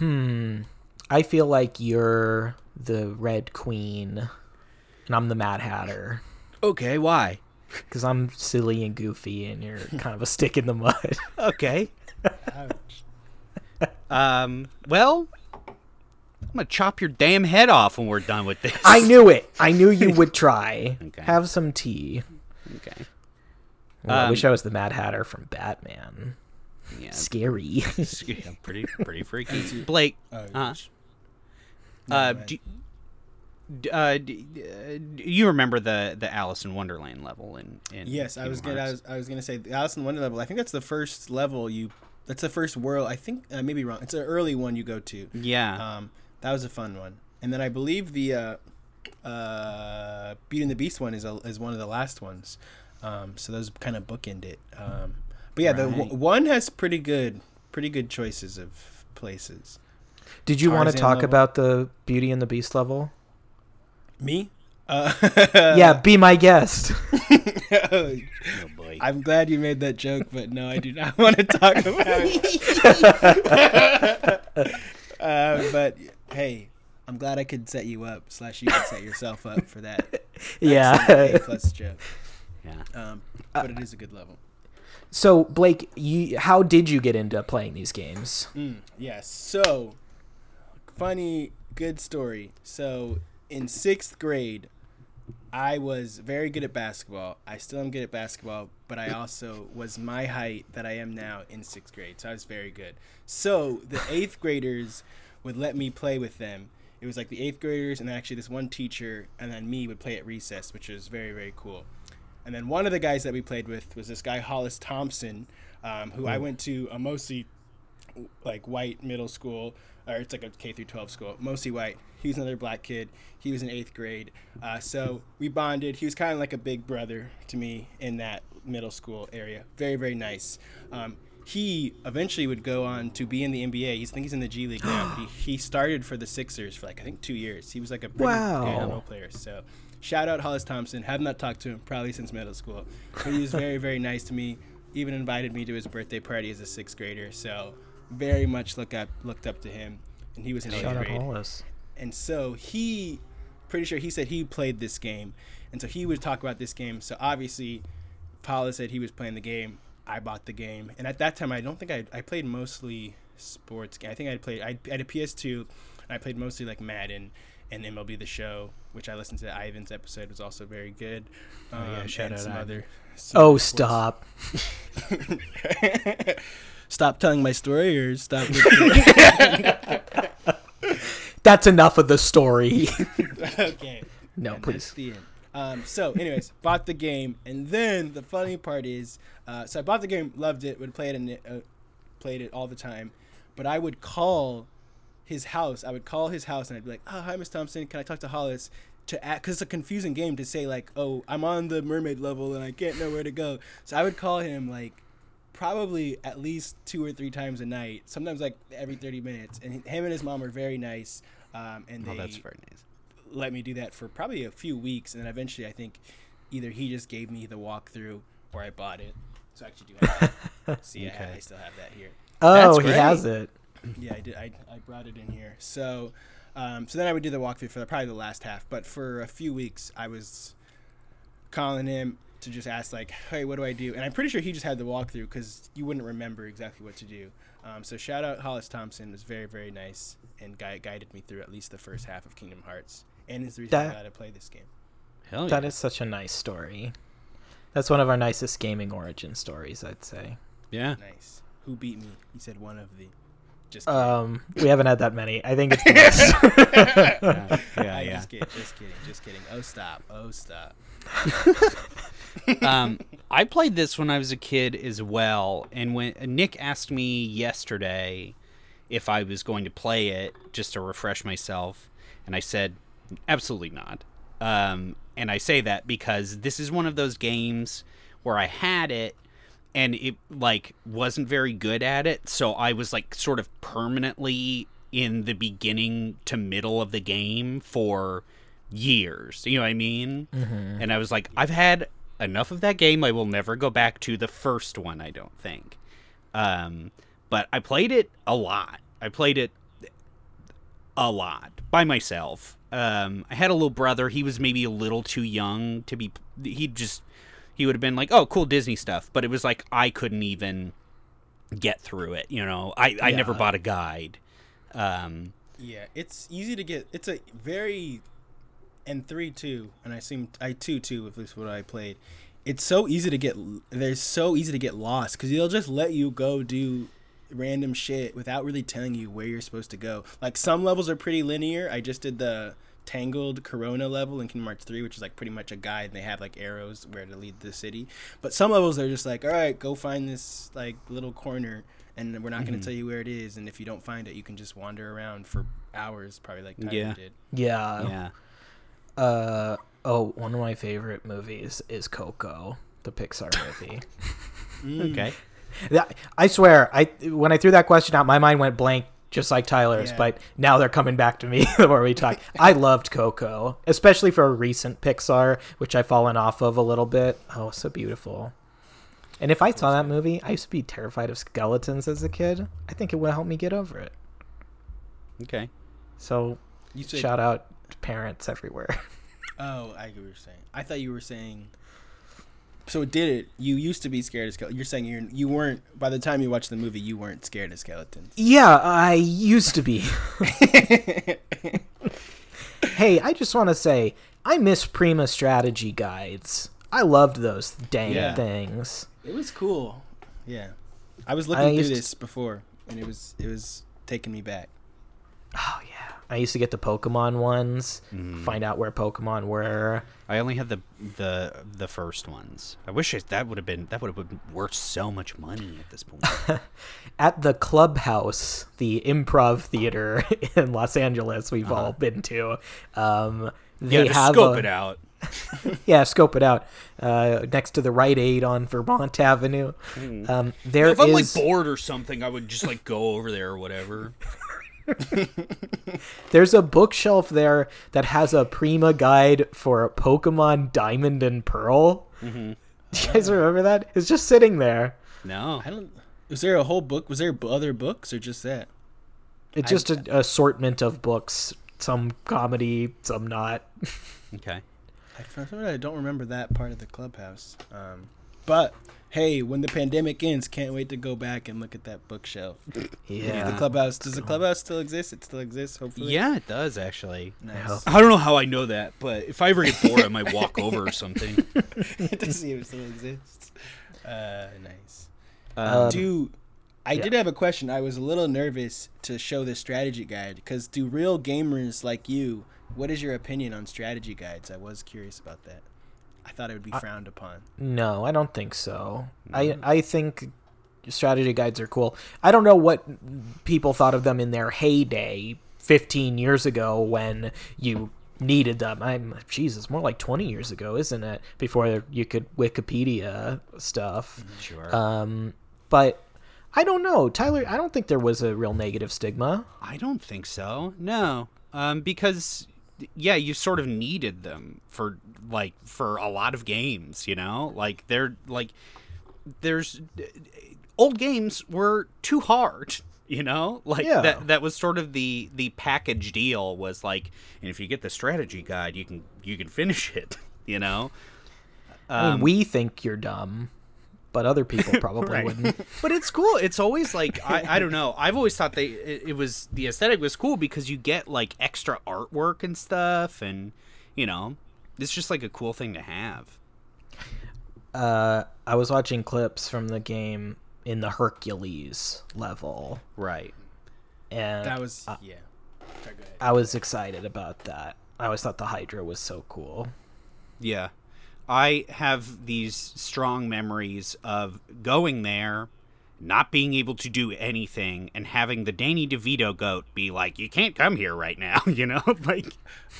Hmm. I feel like you're the Red Queen, and I'm the Mad Hatter. Okay, why? Because I'm silly and goofy, and you're kind of a stick in the mud. Okay. Ouch. Um. Well, I'm gonna chop your damn head off when we're done with this. I knew it. I knew you would try. Okay. Have some tea. Okay. Well, I Um, wish I was the Mad Hatter from Batman. Yeah. Scary. yeah, pretty pretty freaky. Blake, Oh, uh, sh- uh, do, uh, d- uh, do you remember the the Alice in Wonderland level in? in Yes, I was Kingdom gonna. I was, I was gonna say the Alice in Wonderland level. I think that's the first level you. That's the first world. I think I may be wrong. It's an early one you go to. Yeah. Um, that was a fun one. And then I believe the uh, uh, Beauty and the Beast one is a, is one of the last ones. Um, so those kind of bookend it. Um, but yeah, the Right. w- one has pretty good pretty good choices of places. Did you want to talk level. about the Beauty and the Beast level? Me? Uh, yeah, be my guest. Oh boy. I'm glad you made that joke, but no, I do not want to talk about it. uh, but hey, I'm glad I could set you up. Slash, you could set yourself up for that. yeah. A plus joke. yeah. Um, but it is a good level. So Blake, you how did you get into playing these games? Mm, yes. So, funny, good story. So, in sixth grade, I was very good at basketball. I still am good at basketball, but I also was my height that I am now in sixth grade. So, I was very good. So, the eighth graders would let me play with them. It was like the eighth graders, and actually this one teacher, and then me would play at recess, which was very, very cool. And then one of the guys that we played with was this guy Hollis Thompson, um, who I went to a mostly like white middle school, or it's like a K through 12 school, mostly white. He was another black kid. He was in eighth grade, uh, so we bonded. He was kind of like a big brother to me in that middle school area. Very very nice. Um, he eventually would go on to be in the NBA. He's, I think he's in the G League now. he, he started for the Sixers for like I think two years. He was like a pretty Wow. good player. So shout out Hollis Thompson. Have not talked to him probably since middle school, he was very very nice to me. Even invited me to his birthday party as a sixth grader. So very much look up looked up to him, and he was in eighth out grade. Hollis. And so he, pretty sure he said he played this game, and so he would talk about this game. So obviously, Paula said he was playing the game. I bought the game, and at that time, I don't think I I played mostly sports. I think I played I, I had a PS2, and I played mostly like Madden and MLB The Show, which I listened to. Ivan's episode was also very good. Um, yeah, shout and out some Ivan. other. some Oh, stop. stop telling my story or stop. That's enough of the story. okay. no, And please. that's the end. Um, so, anyways, bought the game, and then the funny part is, uh, so I bought the game, loved it, would play it, and uh, played it all the time, but I would call his house. I would call his house, and I'd be like, "Oh, hi, Miss Thompson. Can I talk to Hollis?" To act, because it's a confusing game to say like, "Oh, I'm on the mermaid level and I can't know where to go." So I would call him like probably at least two or three times a night, sometimes like every 30 minutes. And him and his mom are very nice. Um, and they Oh, that's very nice. let me do that for probably a few weeks, and then eventually I think either he just gave me the walkthrough or I bought it. So I actually do have that. See, I, Okay. I still have that here. Oh, he has it. Yeah, I did. I, I brought it in here. So, um, so then I would do the walkthrough for the, probably the last half. But for a few weeks, I was calling him to just ask like, "Hey, what do I do?" And I'm pretty sure he just had the walkthrough because you wouldn't remember exactly what to do. Um, so shout out Hollis Thompson was very very nice and gui- guided me through at least the first half of Kingdom Hearts, and is the reason That- I got to play this game. Hell yeah. That is such a nice story. That's one of our nicest gaming origin stories, I'd say. yeah. Nice. Who beat me? He said one of the. Just kidding. Um, we haven't had that many. I think it's the best. Yeah, yeah, yeah. Just kidding. Just kidding. Just kidding. Oh stop. Oh stop. um, I played this when I was a kid as well, and when Nick asked me yesterday if I was going to play it just to refresh myself, and I said absolutely not. Um, and I say that because this is one of those games where I had it and it like wasn't very good at it, so I was like sort of permanently in the beginning to middle of the game for years. You know what I mean? And I was like, I've had enough of that game. I will never go back to the first one, I don't think. Um, but I played it a lot. I played it a lot by myself. Um, I had a little brother. He was maybe a little too young to be. He just he would have been like, "Oh, cool Disney stuff," but it was like I couldn't even get through it. You know, I I never bought a guide. Um, Yeah, it's easy to get. It's a very, and three two, and I seem I two two. If least what I played, it's so easy to get. They're so easy to get lost because they'll just let you go do random shit without really telling you where you're supposed to go. Like some levels are pretty linear. I just did the Tangled Corona level in Kingdom Hearts 3, which is like pretty much a guide and they have like arrows where to lead the city. But some levels they're just like, all right, go find this like little corner and we're not going to tell you where it is and if you don't find it, you can just wander around for hours, probably like Tyler Yeah. did. Yeah. yeah. Uh oh, one of my favorite movies is Coco, the Pixar movie. Mm. Okay. That, I swear, I when I threw that question out, my mind went blank, just like Tyler's. Yeah. But now they're coming back to me the more we talk. I loved Coco, especially for a recent Pixar, which I've fallen off of a little bit. Oh, so beautiful. And if I saw that movie, I used to be terrified of skeletons as a kid. I think it would help me get over it. Okay. So, You said, shout out to parents everywhere. Oh, I get what you're saying. I thought you were saying. So it did it. You used to be scared of skeletons. You're saying you you weren't. By the time you watched the movie, you weren't scared of skeletons. yeah, I used to be. hey, I just want to say, I miss Prima strategy guides. I loved those dang Yeah. things. It was cool. Yeah, I was I looking through used to- this before, and it was it was taking me back. Oh yeah, I used to get the Pokemon ones, Mm-hmm. find out where Pokemon were. I only had the the the first ones. I wish it, that would have been that would have been worth so much money at this point. At the Clubhouse, the improv theater in Los Angeles, we've all been to. Um, they Uh-huh. yeah, have scope a- it out. Yeah, scope it out. Uh, next to the Rite Aid on Vermont Avenue. Um, there Mm. if I'm like bored or something, I would just like go over there or whatever. There's a bookshelf there that has a Prima guide for Pokemon Diamond and Pearl. Mm-hmm. Do you guys remember that? It's just sitting there. No. I don't. Was there a whole book? Was there other books or just that? It's just an assortment of books. Some comedy, some not. Okay. I, for some reason, I don't remember that part of the clubhouse. Um, but hey, when the pandemic ends, can't wait to go back and look at that bookshelf. Yeah. The clubhouse. Does the clubhouse still exist? It still exists. Hopefully. Yeah, it does actually. Nice. I don't know how I know that, but if I ever get bored, I might walk over or something. to see if it still exists. Uh, nice. Um, do I yeah. did have a question. I was a little nervous to show this strategy guide because do real gamers like you? What is your opinion on strategy guides? I was curious about that. I thought it would be frowned upon. No, I don't think so. I I think strategy guides are cool. I don't know what people thought of them in their heyday 15 years ago when you needed them. I'm Jesus, more like 20 years ago, isn't it? Before you could Wikipedia stuff. Sure. Um but I don't know. Tyler, I don't think there was a real negative stigma. I don't think so. No. Um, because yeah, you sort of needed them for like for a lot of games, you know? Like they're like there's old games were too hard, you know? Like Yeah. that that was sort of the the package deal was like and if you get the strategy guide, you can you can finish it, you know? I mean, Um, we think you're dumb, but other people probably Right. wouldn't. but it's cool. It's always like I, I don't know. I've always thought they it, it was the aesthetic was cool because you get like extra artwork and stuff, and you know, it's just like a cool thing to have. uh, I was watching clips from the game in the Hercules level, Right. and That was yeah. Sorry, go ahead. I was excited about that. I always thought the Hydra was so cool. Yeah. I have these strong memories of going there, not being able to do anything, and having the Danny DeVito goat be like, "You can't come here right now," you know, like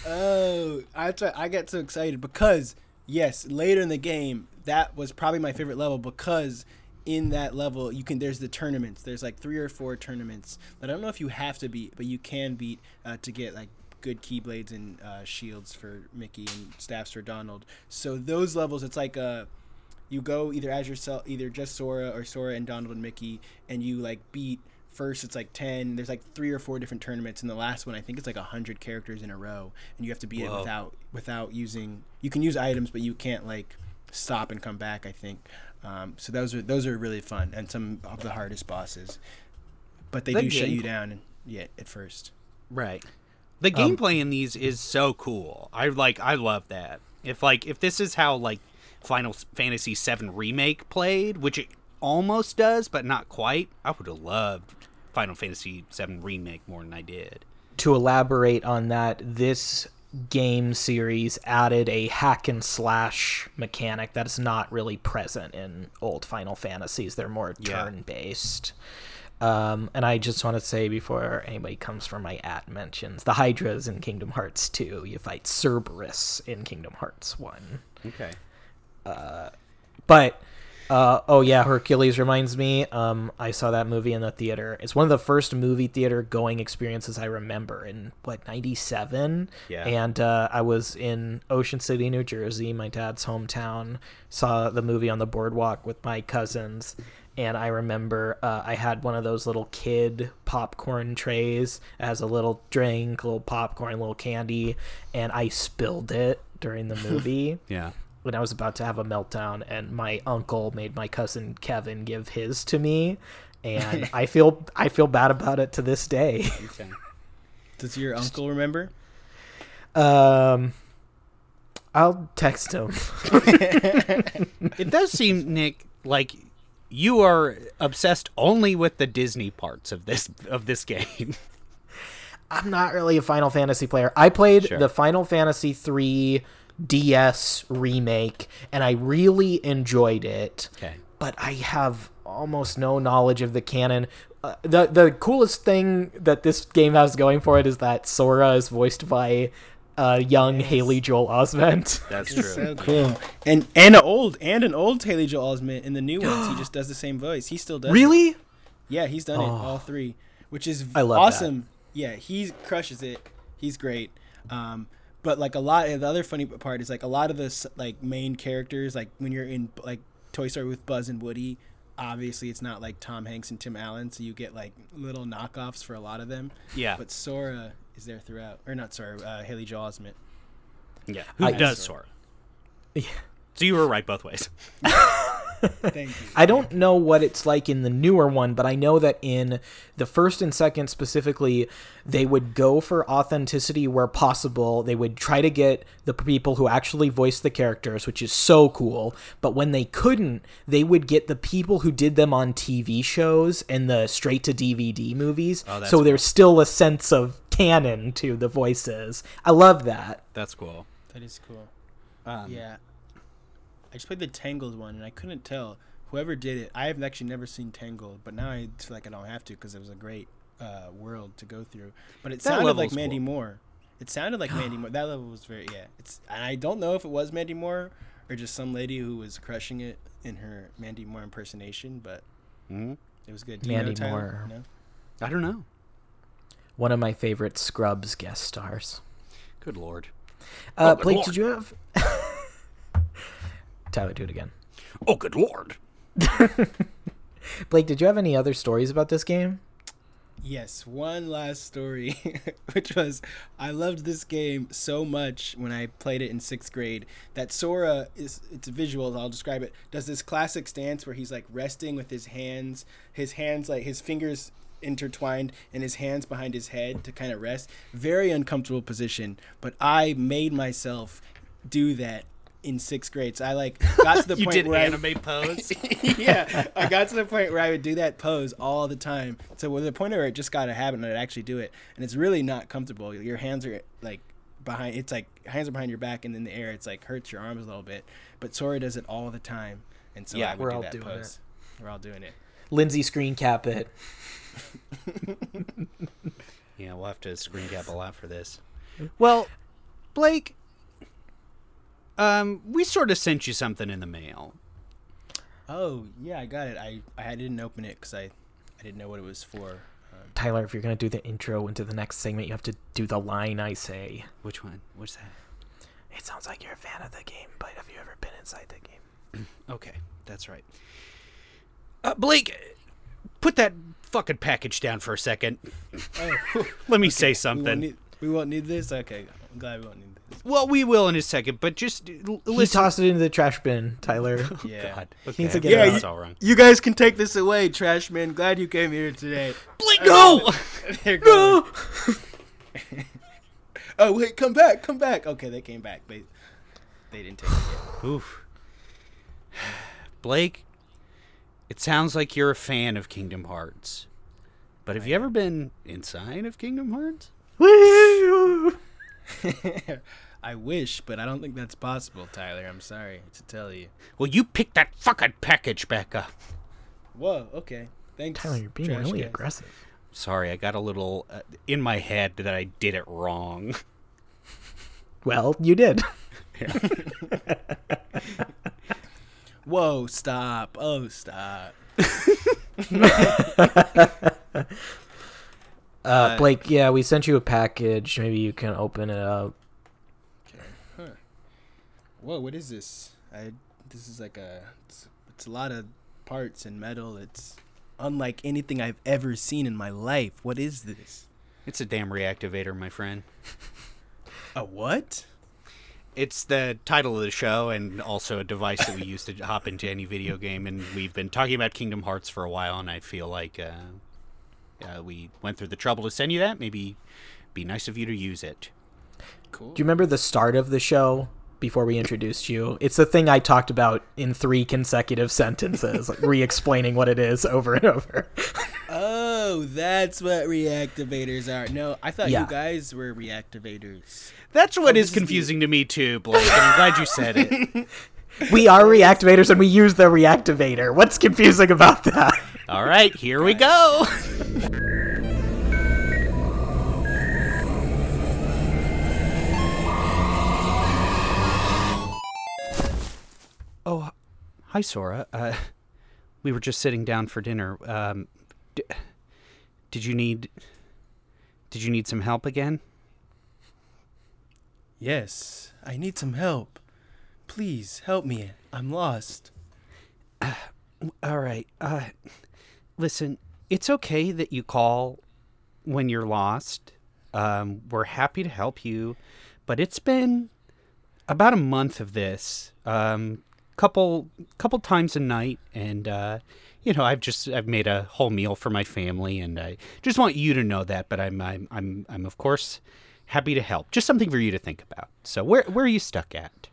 Oh, that's why I got so excited because yes, later in the game, that was probably my favorite level because in that level you can there's the tournaments. There's like three or four tournaments that I don't know if you have to beat, but you can beat uh, to get like good keyblades and uh, shields for Mickey and staffs for Donald. So those levels, it's like uh you go either as yourself, either just Sora or Sora and Donald and Mickey, and you like beat. First, it's like ten. There's like three or four different tournaments, and the last one I think it's like hundred characters in a row, and you have to beat it without without using. You can use items, but you can't like stop and come back. I think. Um, so those are those are really fun, and some of the hardest bosses. But they The do shut you down, and yeah, at first. Right. The um, gameplay in these is so cool. I like I love that. If like if this is how like Final Fantasy VII remake played, which it almost does but not quite, I would have loved Final Fantasy VII remake more than I did. To elaborate on that, this game series added a hack and slash mechanic that is not really present in old Final Fantasies. They're more Yeah. turn based. Um, and I just want to say before anybody comes for my at mentions, the Hydras in Kingdom Hearts 2, you fight Cerberus in Kingdom Hearts 1. Okay. But uh, oh yeah, Hercules reminds me. Um, I saw that movie in the theater. It's one of the first movie theater going experiences I remember in what '97. Yeah. And uh, I was in Ocean City, New Jersey, my dad's hometown. Saw the movie on the boardwalk with my cousins. And I remember uh, I had one of those little kid popcorn trays. Has a little drink, little popcorn, little candy, and I spilled it during the movie Yeah. when I was about to have a meltdown, and my uncle made my cousin Kevin give his to me, and I feel I feel bad about it to this day. Okay. Does your uncle remember? Um, I'll text him. it does seem, Nick, like you are obsessed only with the Disney parts of this of this game. I'm not really a Final Fantasy player. I played Sure. the Final Fantasy three DS remake, and I really enjoyed it. Okay. but I have almost no knowledge of the canon. Uh, the the coolest thing that this game has going for it is that Sora is voiced by uh, young Haley Joel Osment. That's true. so cool. And and an old and an old Haley Joel Osment in the new ones. He just does the same voice. He still does. it. really? Yeah, he's done it Oh. all three, which is I love that. awesome. Yeah, he crushes it. He's great. Um, but like a lot, the other funny part is like a lot of the like main characters, like when you're in like Toy Story with Buzz and Woody, obviously it's not like Tom Hanks and Tim Allen, so you get like little knockoffs for a lot of them. Yeah. But Sora is there throughout, or not Sora, uh, Haley Joel Osment. Yeah. Who I- does Sora? Yeah. So you were right both ways. Thank you. I don't know what it's like in the newer one, but I know that in the first and second specifically, they would go for authenticity where possible. They would try to get the people who actually voiced the characters, which is so cool. But when they couldn't, they would get the people who did them on TV shows and the straight to DVD movies. Oh, so cool. there's still a sense of canon to the voices. I love that. That's cool. That is cool. Um, Yeah. I just played the Tangled one and I couldn't tell whoever did it. I have actually never seen Tangled, but now I feel like I don't have to because it was a great uh, world to go through. But it sounded like Mandy cool. Moore. It sounded like Mandy Moore. That level was very yeah. It's and I don't know if it was Mandy Moore or just some lady who was crushing it in her Mandy Moore impersonation, but mhm. it was good. Do you know, Mandy Tyler? Moore. No? I don't know. One of my favorite Scrubs guest stars. Good lord. Uh, Oh, good Blake, lord. did you have. Tyler, do it again. Oh, good lord. Blake, did you have any other stories about this game? Yes, one last story, which was I loved this game so much when I played it in sixth grade that Sora is it's a visual. I'll describe it. Does this classic stance where he's like resting with his hands, his hands like his fingers intertwined and his hands behind his head to kind of rest. Very uncomfortable position, but I made myself do that in sixth grade. So I like got to the point where I, anime pose. yeah, I got to the point where I would do that pose all the time. So with the point where it just got a habit and I'd actually do it, and it's really not comfortable. Your hands are like behind. It's like hands are behind your back and in the air. It's like hurts your arms a little bit. But Sora does it all the time, and so Yeah, I would we're do all that doing pose. We're all doing it. Lindsay screen cap it. Yeah, we'll have to screen cap a lot for this. Well, Blake, um, we sort of sent you something in the mail. Oh yeah, I got it. I I didn't open it because I I didn't know what it was for. Um, Tyler, if you're gonna do the intro into the next segment, you have to do the line I say. Which one? What's that? It sounds like you're a fan of the game, but have you ever been inside the game? Okay, that's right. Uh, Blake, put that fucking package down for a second. oh, Let me say we won't, something. need, we won't need this. Okay, I'm glad we won't need this. Well, we will in a second, but just uh, l- He listen. tossed it into the trash bin, Tyler. Oh, yeah. God. He needs to Okay, get it that's out. all wrong. You guys can take this away, trash man. Glad you came here today. Blake, go! They're going. oh wait, come back, come back. Okay, they came back. They they didn't take it yet. Oof. Blake, it sounds like you're a fan of Kingdom Hearts. But have you ever been inside of Kingdom Hearts? Woo! I wish, but I don't think that's possible, Tyler. I'm sorry to tell you. Well, you pick that fucking package back up. Whoa, okay. Thanks. Tyler, you're being Trash really Guy. aggressive. Sorry, I got a little uh, in my head that I did it wrong. Well, you did. Whoa, stop. Oh, stop. Uh, Blake, yeah, we sent you a package. Maybe you can open it up. Okay. Huh. Whoa, what is this? I this is like a it's, it's a lot of parts and metal. It's unlike anything I've ever seen in my life. What is this? It's a damn reactivader, my friend. A what? It's the title of the show and also a device that we use to hop into any video game. And we've been talking about Kingdom Hearts for a while, and I feel like uh, uh, we went through the trouble to send you that. Maybe be nice of you to use it. Cool. Do you remember the start of the show before we introduced you? It's the thing I talked about in three consecutive sentences, like re-explaining what it is over and over. Oh, that's what reactivaders are. No, I thought Yeah. you guys were reactivaders. That's what this is is the- confusing to me too, Blake. And I'm glad you said it. we are reactivaders and we use the reactivader. What's confusing about that? All right, here we go. Oh, hi, Sora. Uh, we were just sitting down for dinner. Um, d- did you need? Did you need some help again? Yes, I need some help. Please help me. I'm lost. All right. Uh, listen, it's okay that you call when you're lost. Um, we're happy to help you, but it's been about a month of this. Um, couple couple times a night, and uh, you know, I've just I've made a whole meal for my family, and I just want you to know that. But I'm I'm I'm, I'm of course happy to help. Just something for you to think about. So where where are you stuck at?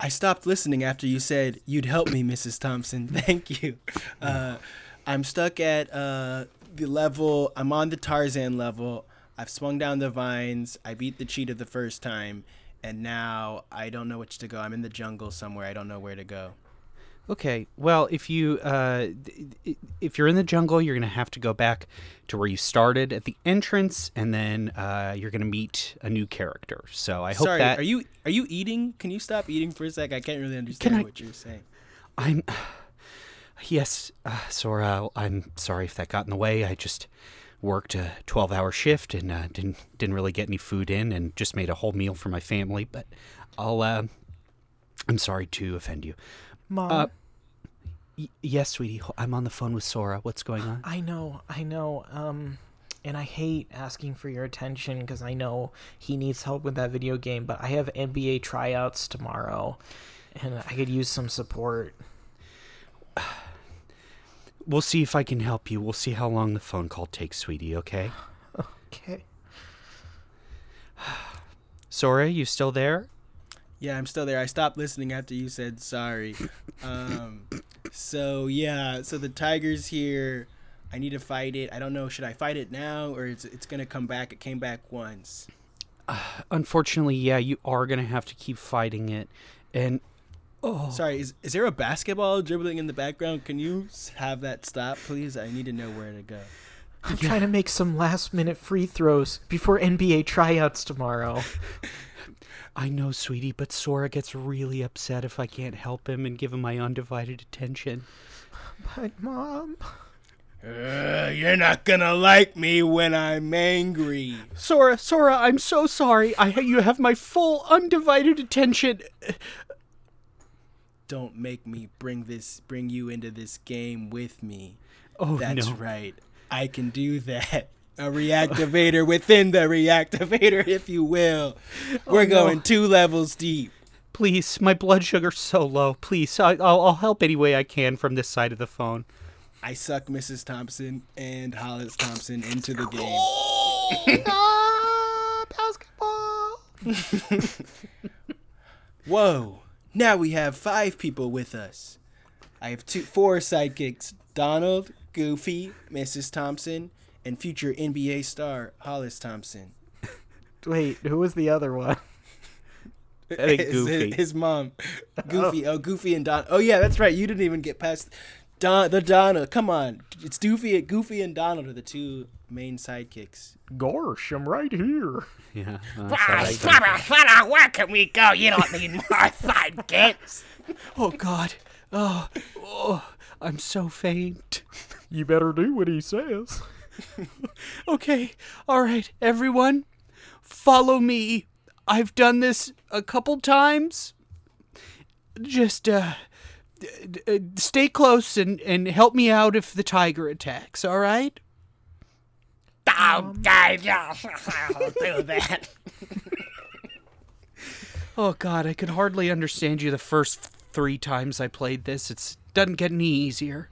I stopped listening after you said you'd help me, Mrs. Thompson. Thank you. Uh, I'm stuck at uh, the level. I'm on the Tarzan level. I've swung down the vines. I beat the cheetah the first time, and now I don't know which to go. I'm in the jungle somewhere. I don't know where to go. Okay. Well, if you uh, if you're in the jungle, you're gonna have to go back to where you started at the entrance, and then uh, you're gonna meet a new character. So I hope Sorry, that are you are you eating? Can you stop eating for a sec? I can't really understand I- what you're saying. I'm. Yes, uh, Sora. I'm sorry if that got in the way. I just worked a 12-hour shift and uh, didn't didn't really get any food in, and just made a whole meal for my family. But I'll. Uh, I'm sorry to offend you. Mom, Uh, Y- yes, sweetie. I'm on the phone with Sora. What's going on? I know, I know. Um, and I hate asking for your attention because I know he needs help with that video game. But I have NBA tryouts tomorrow, and I could use some support. We'll see if I can help you. We'll see how long the phone call takes, sweetie, okay? Okay. Sora, you still there? Yeah, I'm still there. I stopped listening after you said sorry. Um, so yeah, so the tiger's here. I need to fight it. I don't know. Should I fight it now or it's it's gonna come back? It came back once. Unfortunately, yeah, you are going to have to keep fighting it. And oh, Sorry, is is there a basketball dribbling in the background? Can you have that stop, please? I need to know where to go. I'm trying to make some last minute free throws before NBA tryouts tomorrow. I know, sweetie, but Sora gets really upset if I can't help him and give him my undivided attention. But mom, Uh, you're not gonna like me when I'm angry. Sora, Sora, I'm so sorry. I you have my full undivided attention. Don't make me bring this, bring you into this game with me. Oh That's no. right. I can do that. A reactivader within the reactivader, if you will. We're no. going two levels deep. Please, my blood sugar's so low. Please, I, I'll, I'll help any way I can from this side of the phone. I suck Mrs. Thompson and Hollis Thompson into the game. ah, basketball. Whoa! Now we have five people with us. I have two, four sidekicks: Donald, Goofy, Mrs. Thompson, and future NBA star Hollis Thompson. Wait, who was the other one? I think his, Goofy. His, mom, Goofy. Oh. Goofy and Don. Oh yeah, that's right. You didn't even get past Don. The Donald. Come on, it's Goofy. Goofy and Donald are the two main sidekicks. Gosh, I'm right here. Yeah. Where can we go? You don't need more sidekicks. Oh God. Oh, oh, I'm so faint. You better do what he says. Okay. All right, everyone, follow me. I've done this a couple times. Just uh, d- d- stay close and and help me out if the tiger attacks. All right. Oh, guys, I'll do that. Oh God, I could hardly understand you the first three times I played this. It doesn't get any easier.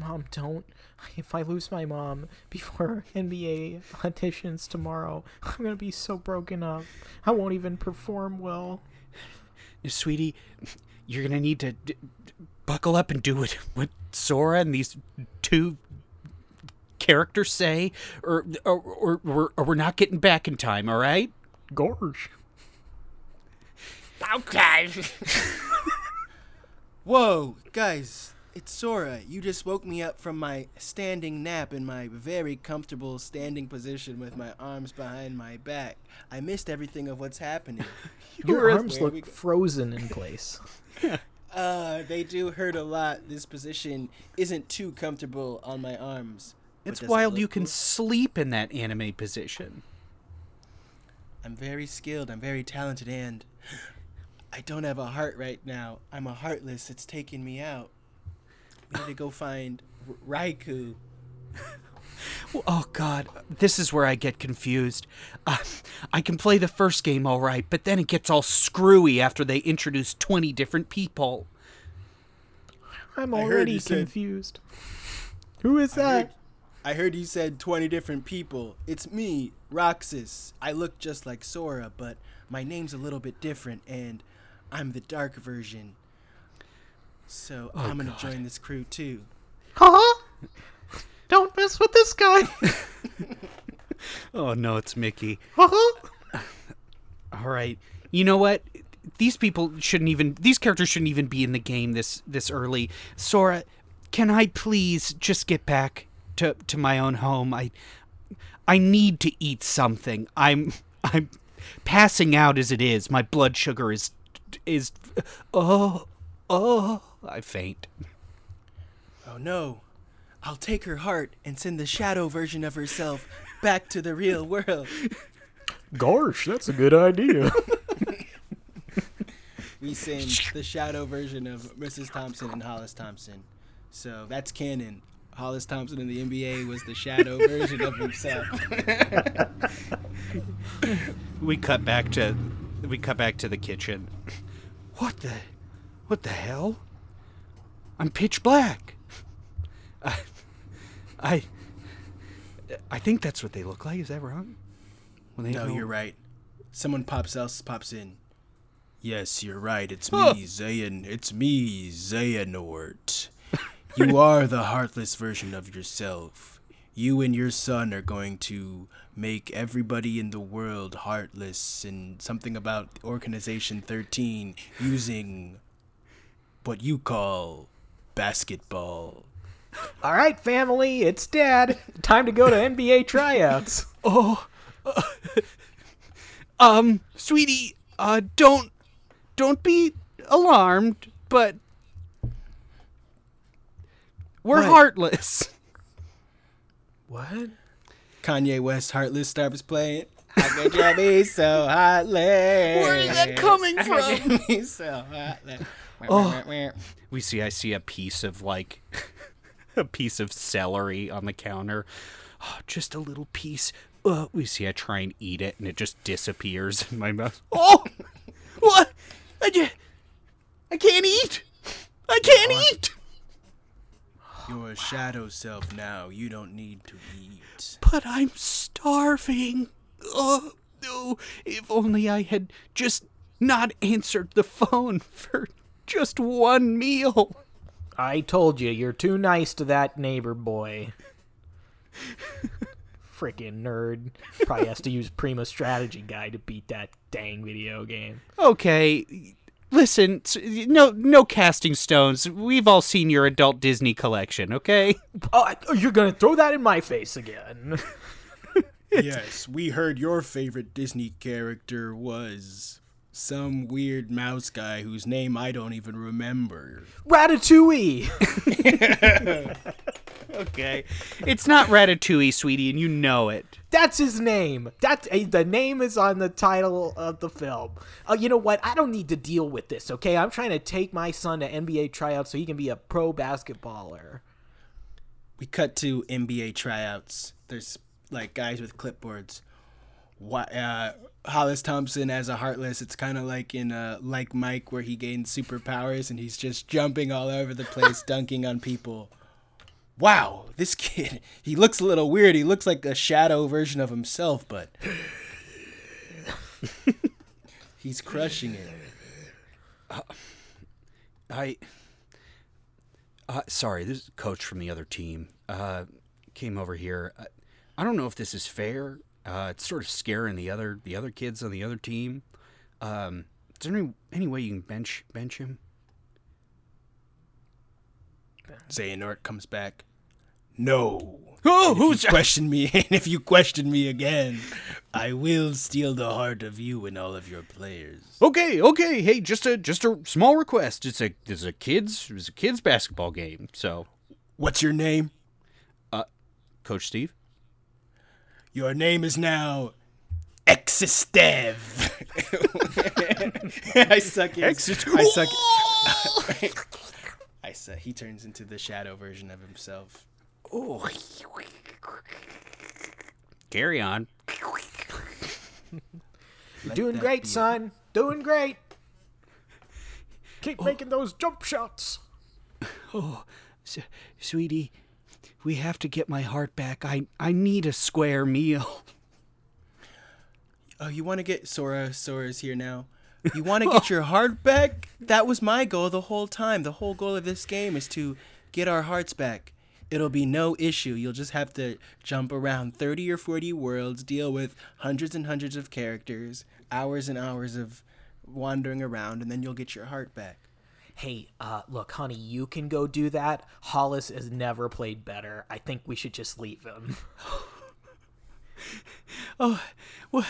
Mom, don't. If I lose my mom before NBA auditions tomorrow, I'm gonna be so broken up. I won't even perform well. sweetie, you're gonna need to d- d- buckle up and do what what Sora and these two characters say, or or, or, or, or we're not getting back in time. All right? Gosh. Okay. Whoa, guys, it's Sora. You just woke me up from my standing nap in my very comfortable standing position with my arms behind my back. I missed everything of what's happening. Your Where- arms where we look frozen in place. Uh, they do hurt a lot. This position isn't too comfortable on my arms. It's does it wild you can cool? sleep in that anime position. I'm very skilled. I'm very talented, and I don't have a heart right now. I'm a heartless. It's taking me out. We need to go find R- Riku. Oh God, this is where I get confused. Uh, I can play the first game all right, but then it gets all screwy after they introduce twenty different people. I'm already you said- confused. Who is I that? heard, I heard you said 20 different people. It's me, Roxas. I look just like Sora, but my name's a little bit different, and I'm the dark version. So oh, I'm gonna God. join this crew too. Huh? Don't mess with this guy. Oh no, it's Mickey. Huh? All right. You know what? These people shouldn't even these characters shouldn't even be in the game this this early. Sora, can I please just get back to to my own home? I I need to eat something. I'm I'm passing out as it is. My blood sugar is is oh oh I faint. Oh no. I'll take her heart and send the shadow version of herself back to the real world. Gosh, that's a good idea. We send the shadow version of Mrs. Thompson and Hollis Thompson. So that's canon. Hollis Thompson in the NBA was the shadow version of himself. We cut back to we cut back to the kitchen. What the what the hell? I'm pitch black. I I I think that's what they look like. Is that wrong? When they No, go- you're right. Someone pops else pops in. Yes, you're right. It's me, Huh. Zayn. It's me, Xehanort. You are the heartless version of yourself. You and your son are going to make everybody in the world heartless and something about Organization 13 using what you call basketball. All right, family, it's Dad. Time to go to NBA tryouts. Oh, uh, um, sweetie, uh, don't don't be alarmed, but we're What? heartless. What? Kanye West Heartless starts playing. How could you be so heartless? Where is that coming from? you be so heartless? Oh. We see, I see a piece of like a piece of celery on the counter. Oh, just a little piece. Uh, we see, I try and eat it, and it just disappears in my mouth. Oh, what? I, ju- I can't eat. I can't eat. You're a shadow self now. You don't need to eat. But I'm starving. Oh, no. If only I had just not answered the phone for just one meal. I told you, you're too nice to that neighbor boy. Freaking nerd. Probably has to use Prima Strategy Guide to beat that dang video game. Okay, listen, no no casting stones. We've all seen your adult Disney collection, okay? Oh, oh, you're gonna throw that in my face again. yes, we heard your favorite Disney character was some weird mouse guy whose name I don't even remember. Ratatouille. Okay. It's not Ratatouille, sweetie, and you know it. That's his name. That eh, the name is on the title of the film. Oh, you know what? I don't need to deal with this. Okay, I'm trying to take my son to NBA tryouts so he can be a pro basketballer. We cut to NBA tryouts. There's like guys with clipboards. Why, uh, Hollis Thompson as a Heartless. It's kind of like in uh, like Mike where he gains superpowers and he's just jumping all over the place, dunking on people. Wow, this kid, he looks a little weird. He looks like a shadow version of himself, but he's crushing it. I. Uh, sorry, this is coach from the other team. Uh, came over here. I, I don't know if this is fair. Uh, it's sort of scaring the other the other kids on the other team. Um, is there any any way you can bench bench him? Xehanort comes back. No. Oh, who's question me, and if you question me again, I will steal the heart of you and all of your players. Okay, okay. Hey, just a just a small request. It's a it's a kids it's a kids basketball game. So, What's your name? Uh, Coach Steve. Your name is now Existev. I suck at I suck. I suck. He turns into the shadow version of himself. Oh, carry on. Let Doing great, be it. son. Doing great. Keep oh. making those jump shots. Oh, s- sweetie, we have to get my heart back. I I need a square meal. Oh, you want to get Sora? Sora's here now. You want to get your heart back? That was my goal the whole time. The whole goal of this game is to get our hearts back. It'll be no issue. You'll just have to jump around 30 or 40 worlds, deal with hundreds and hundreds of characters, hours and hours of wandering around, and then you'll get your heart back. Hey, uh, look, honey, you can go do that. Hollis has never played better. I think we should just leave him. Oh, well,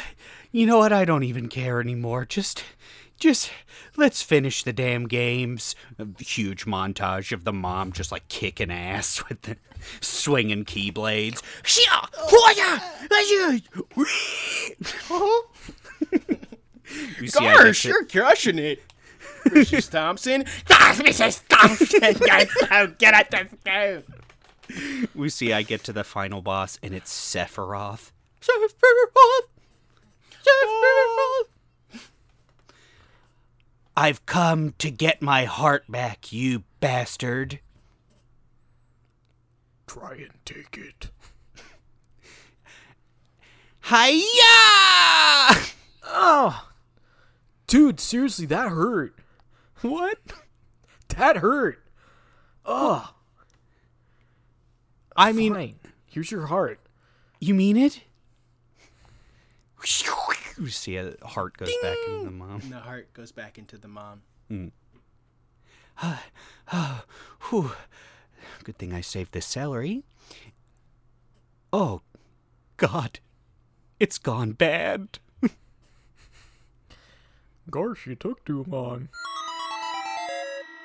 you know what? I don't even care anymore. Just, just let's finish the damn games. A huge montage of the mom just like kicking ass with the swinging keyblades. Shia, hoya, You see, I get to- crushing it. Mrs. Thompson. That's Mrs. Thompson. Yes, so get at this game. we see I get to the final boss and it's Sephiroth. Sephiroth! Sephiroth! I've come to get my heart back, you bastard. Try and take it. Hiya! Oh, dude, seriously, that hurt. What? That hurt. Oh, I mean, fine. Here's your heart. you mean it? You see a heart goes back into the mom. And the heart goes back into the mom. Mm. Whew. Good thing I saved this celery. Oh, God. It's gone bad. Gosh, you took too long.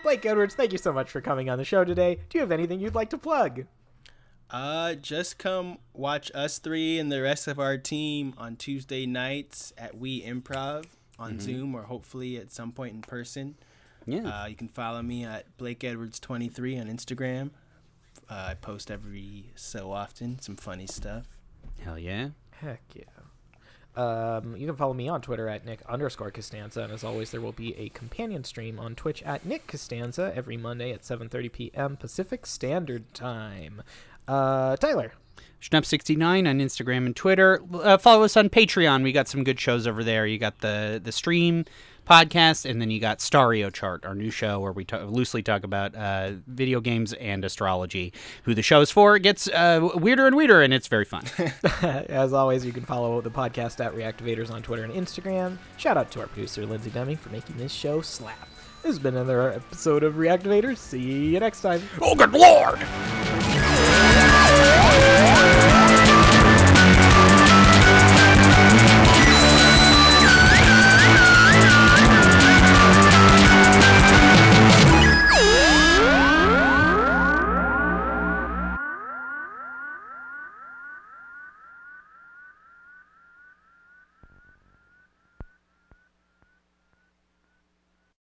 Blake Edwards, thank you so much for coming on the show today. Do you have anything you'd like to plug? Uh, just come watch us three and the rest of our team on Tuesday nights at We Improv on Zoom or hopefully at some point in person. Yeah. Uh, you can follow me at Blake Edwards twenty three on Instagram. Uh, I post every so often some funny stuff. Hell yeah. Heck yeah. Um, you can follow me on Twitter at Nick underscore Costanza, and as always, there will be a companion stream on Twitch at Nick Costanza every Monday at 7:30 p.m. Pacific Standard Time. Uh, Tyler, Schnup69 on Instagram and Twitter. Uh, follow us on Patreon. We got some good shows over there. You got the the stream podcast, and then you got Stario Chart, our new show where we t- loosely talk about uh, video games and astrology. Who the show is for it gets uh, weirder and weirder, and it's very fun. As always, you can follow the podcast at Reactivaders on Twitter and Instagram. Shout out to our producer Lindsay Dummy for making this show slap. This has been another episode of Reactivaders. See you next time. Oh, good lord!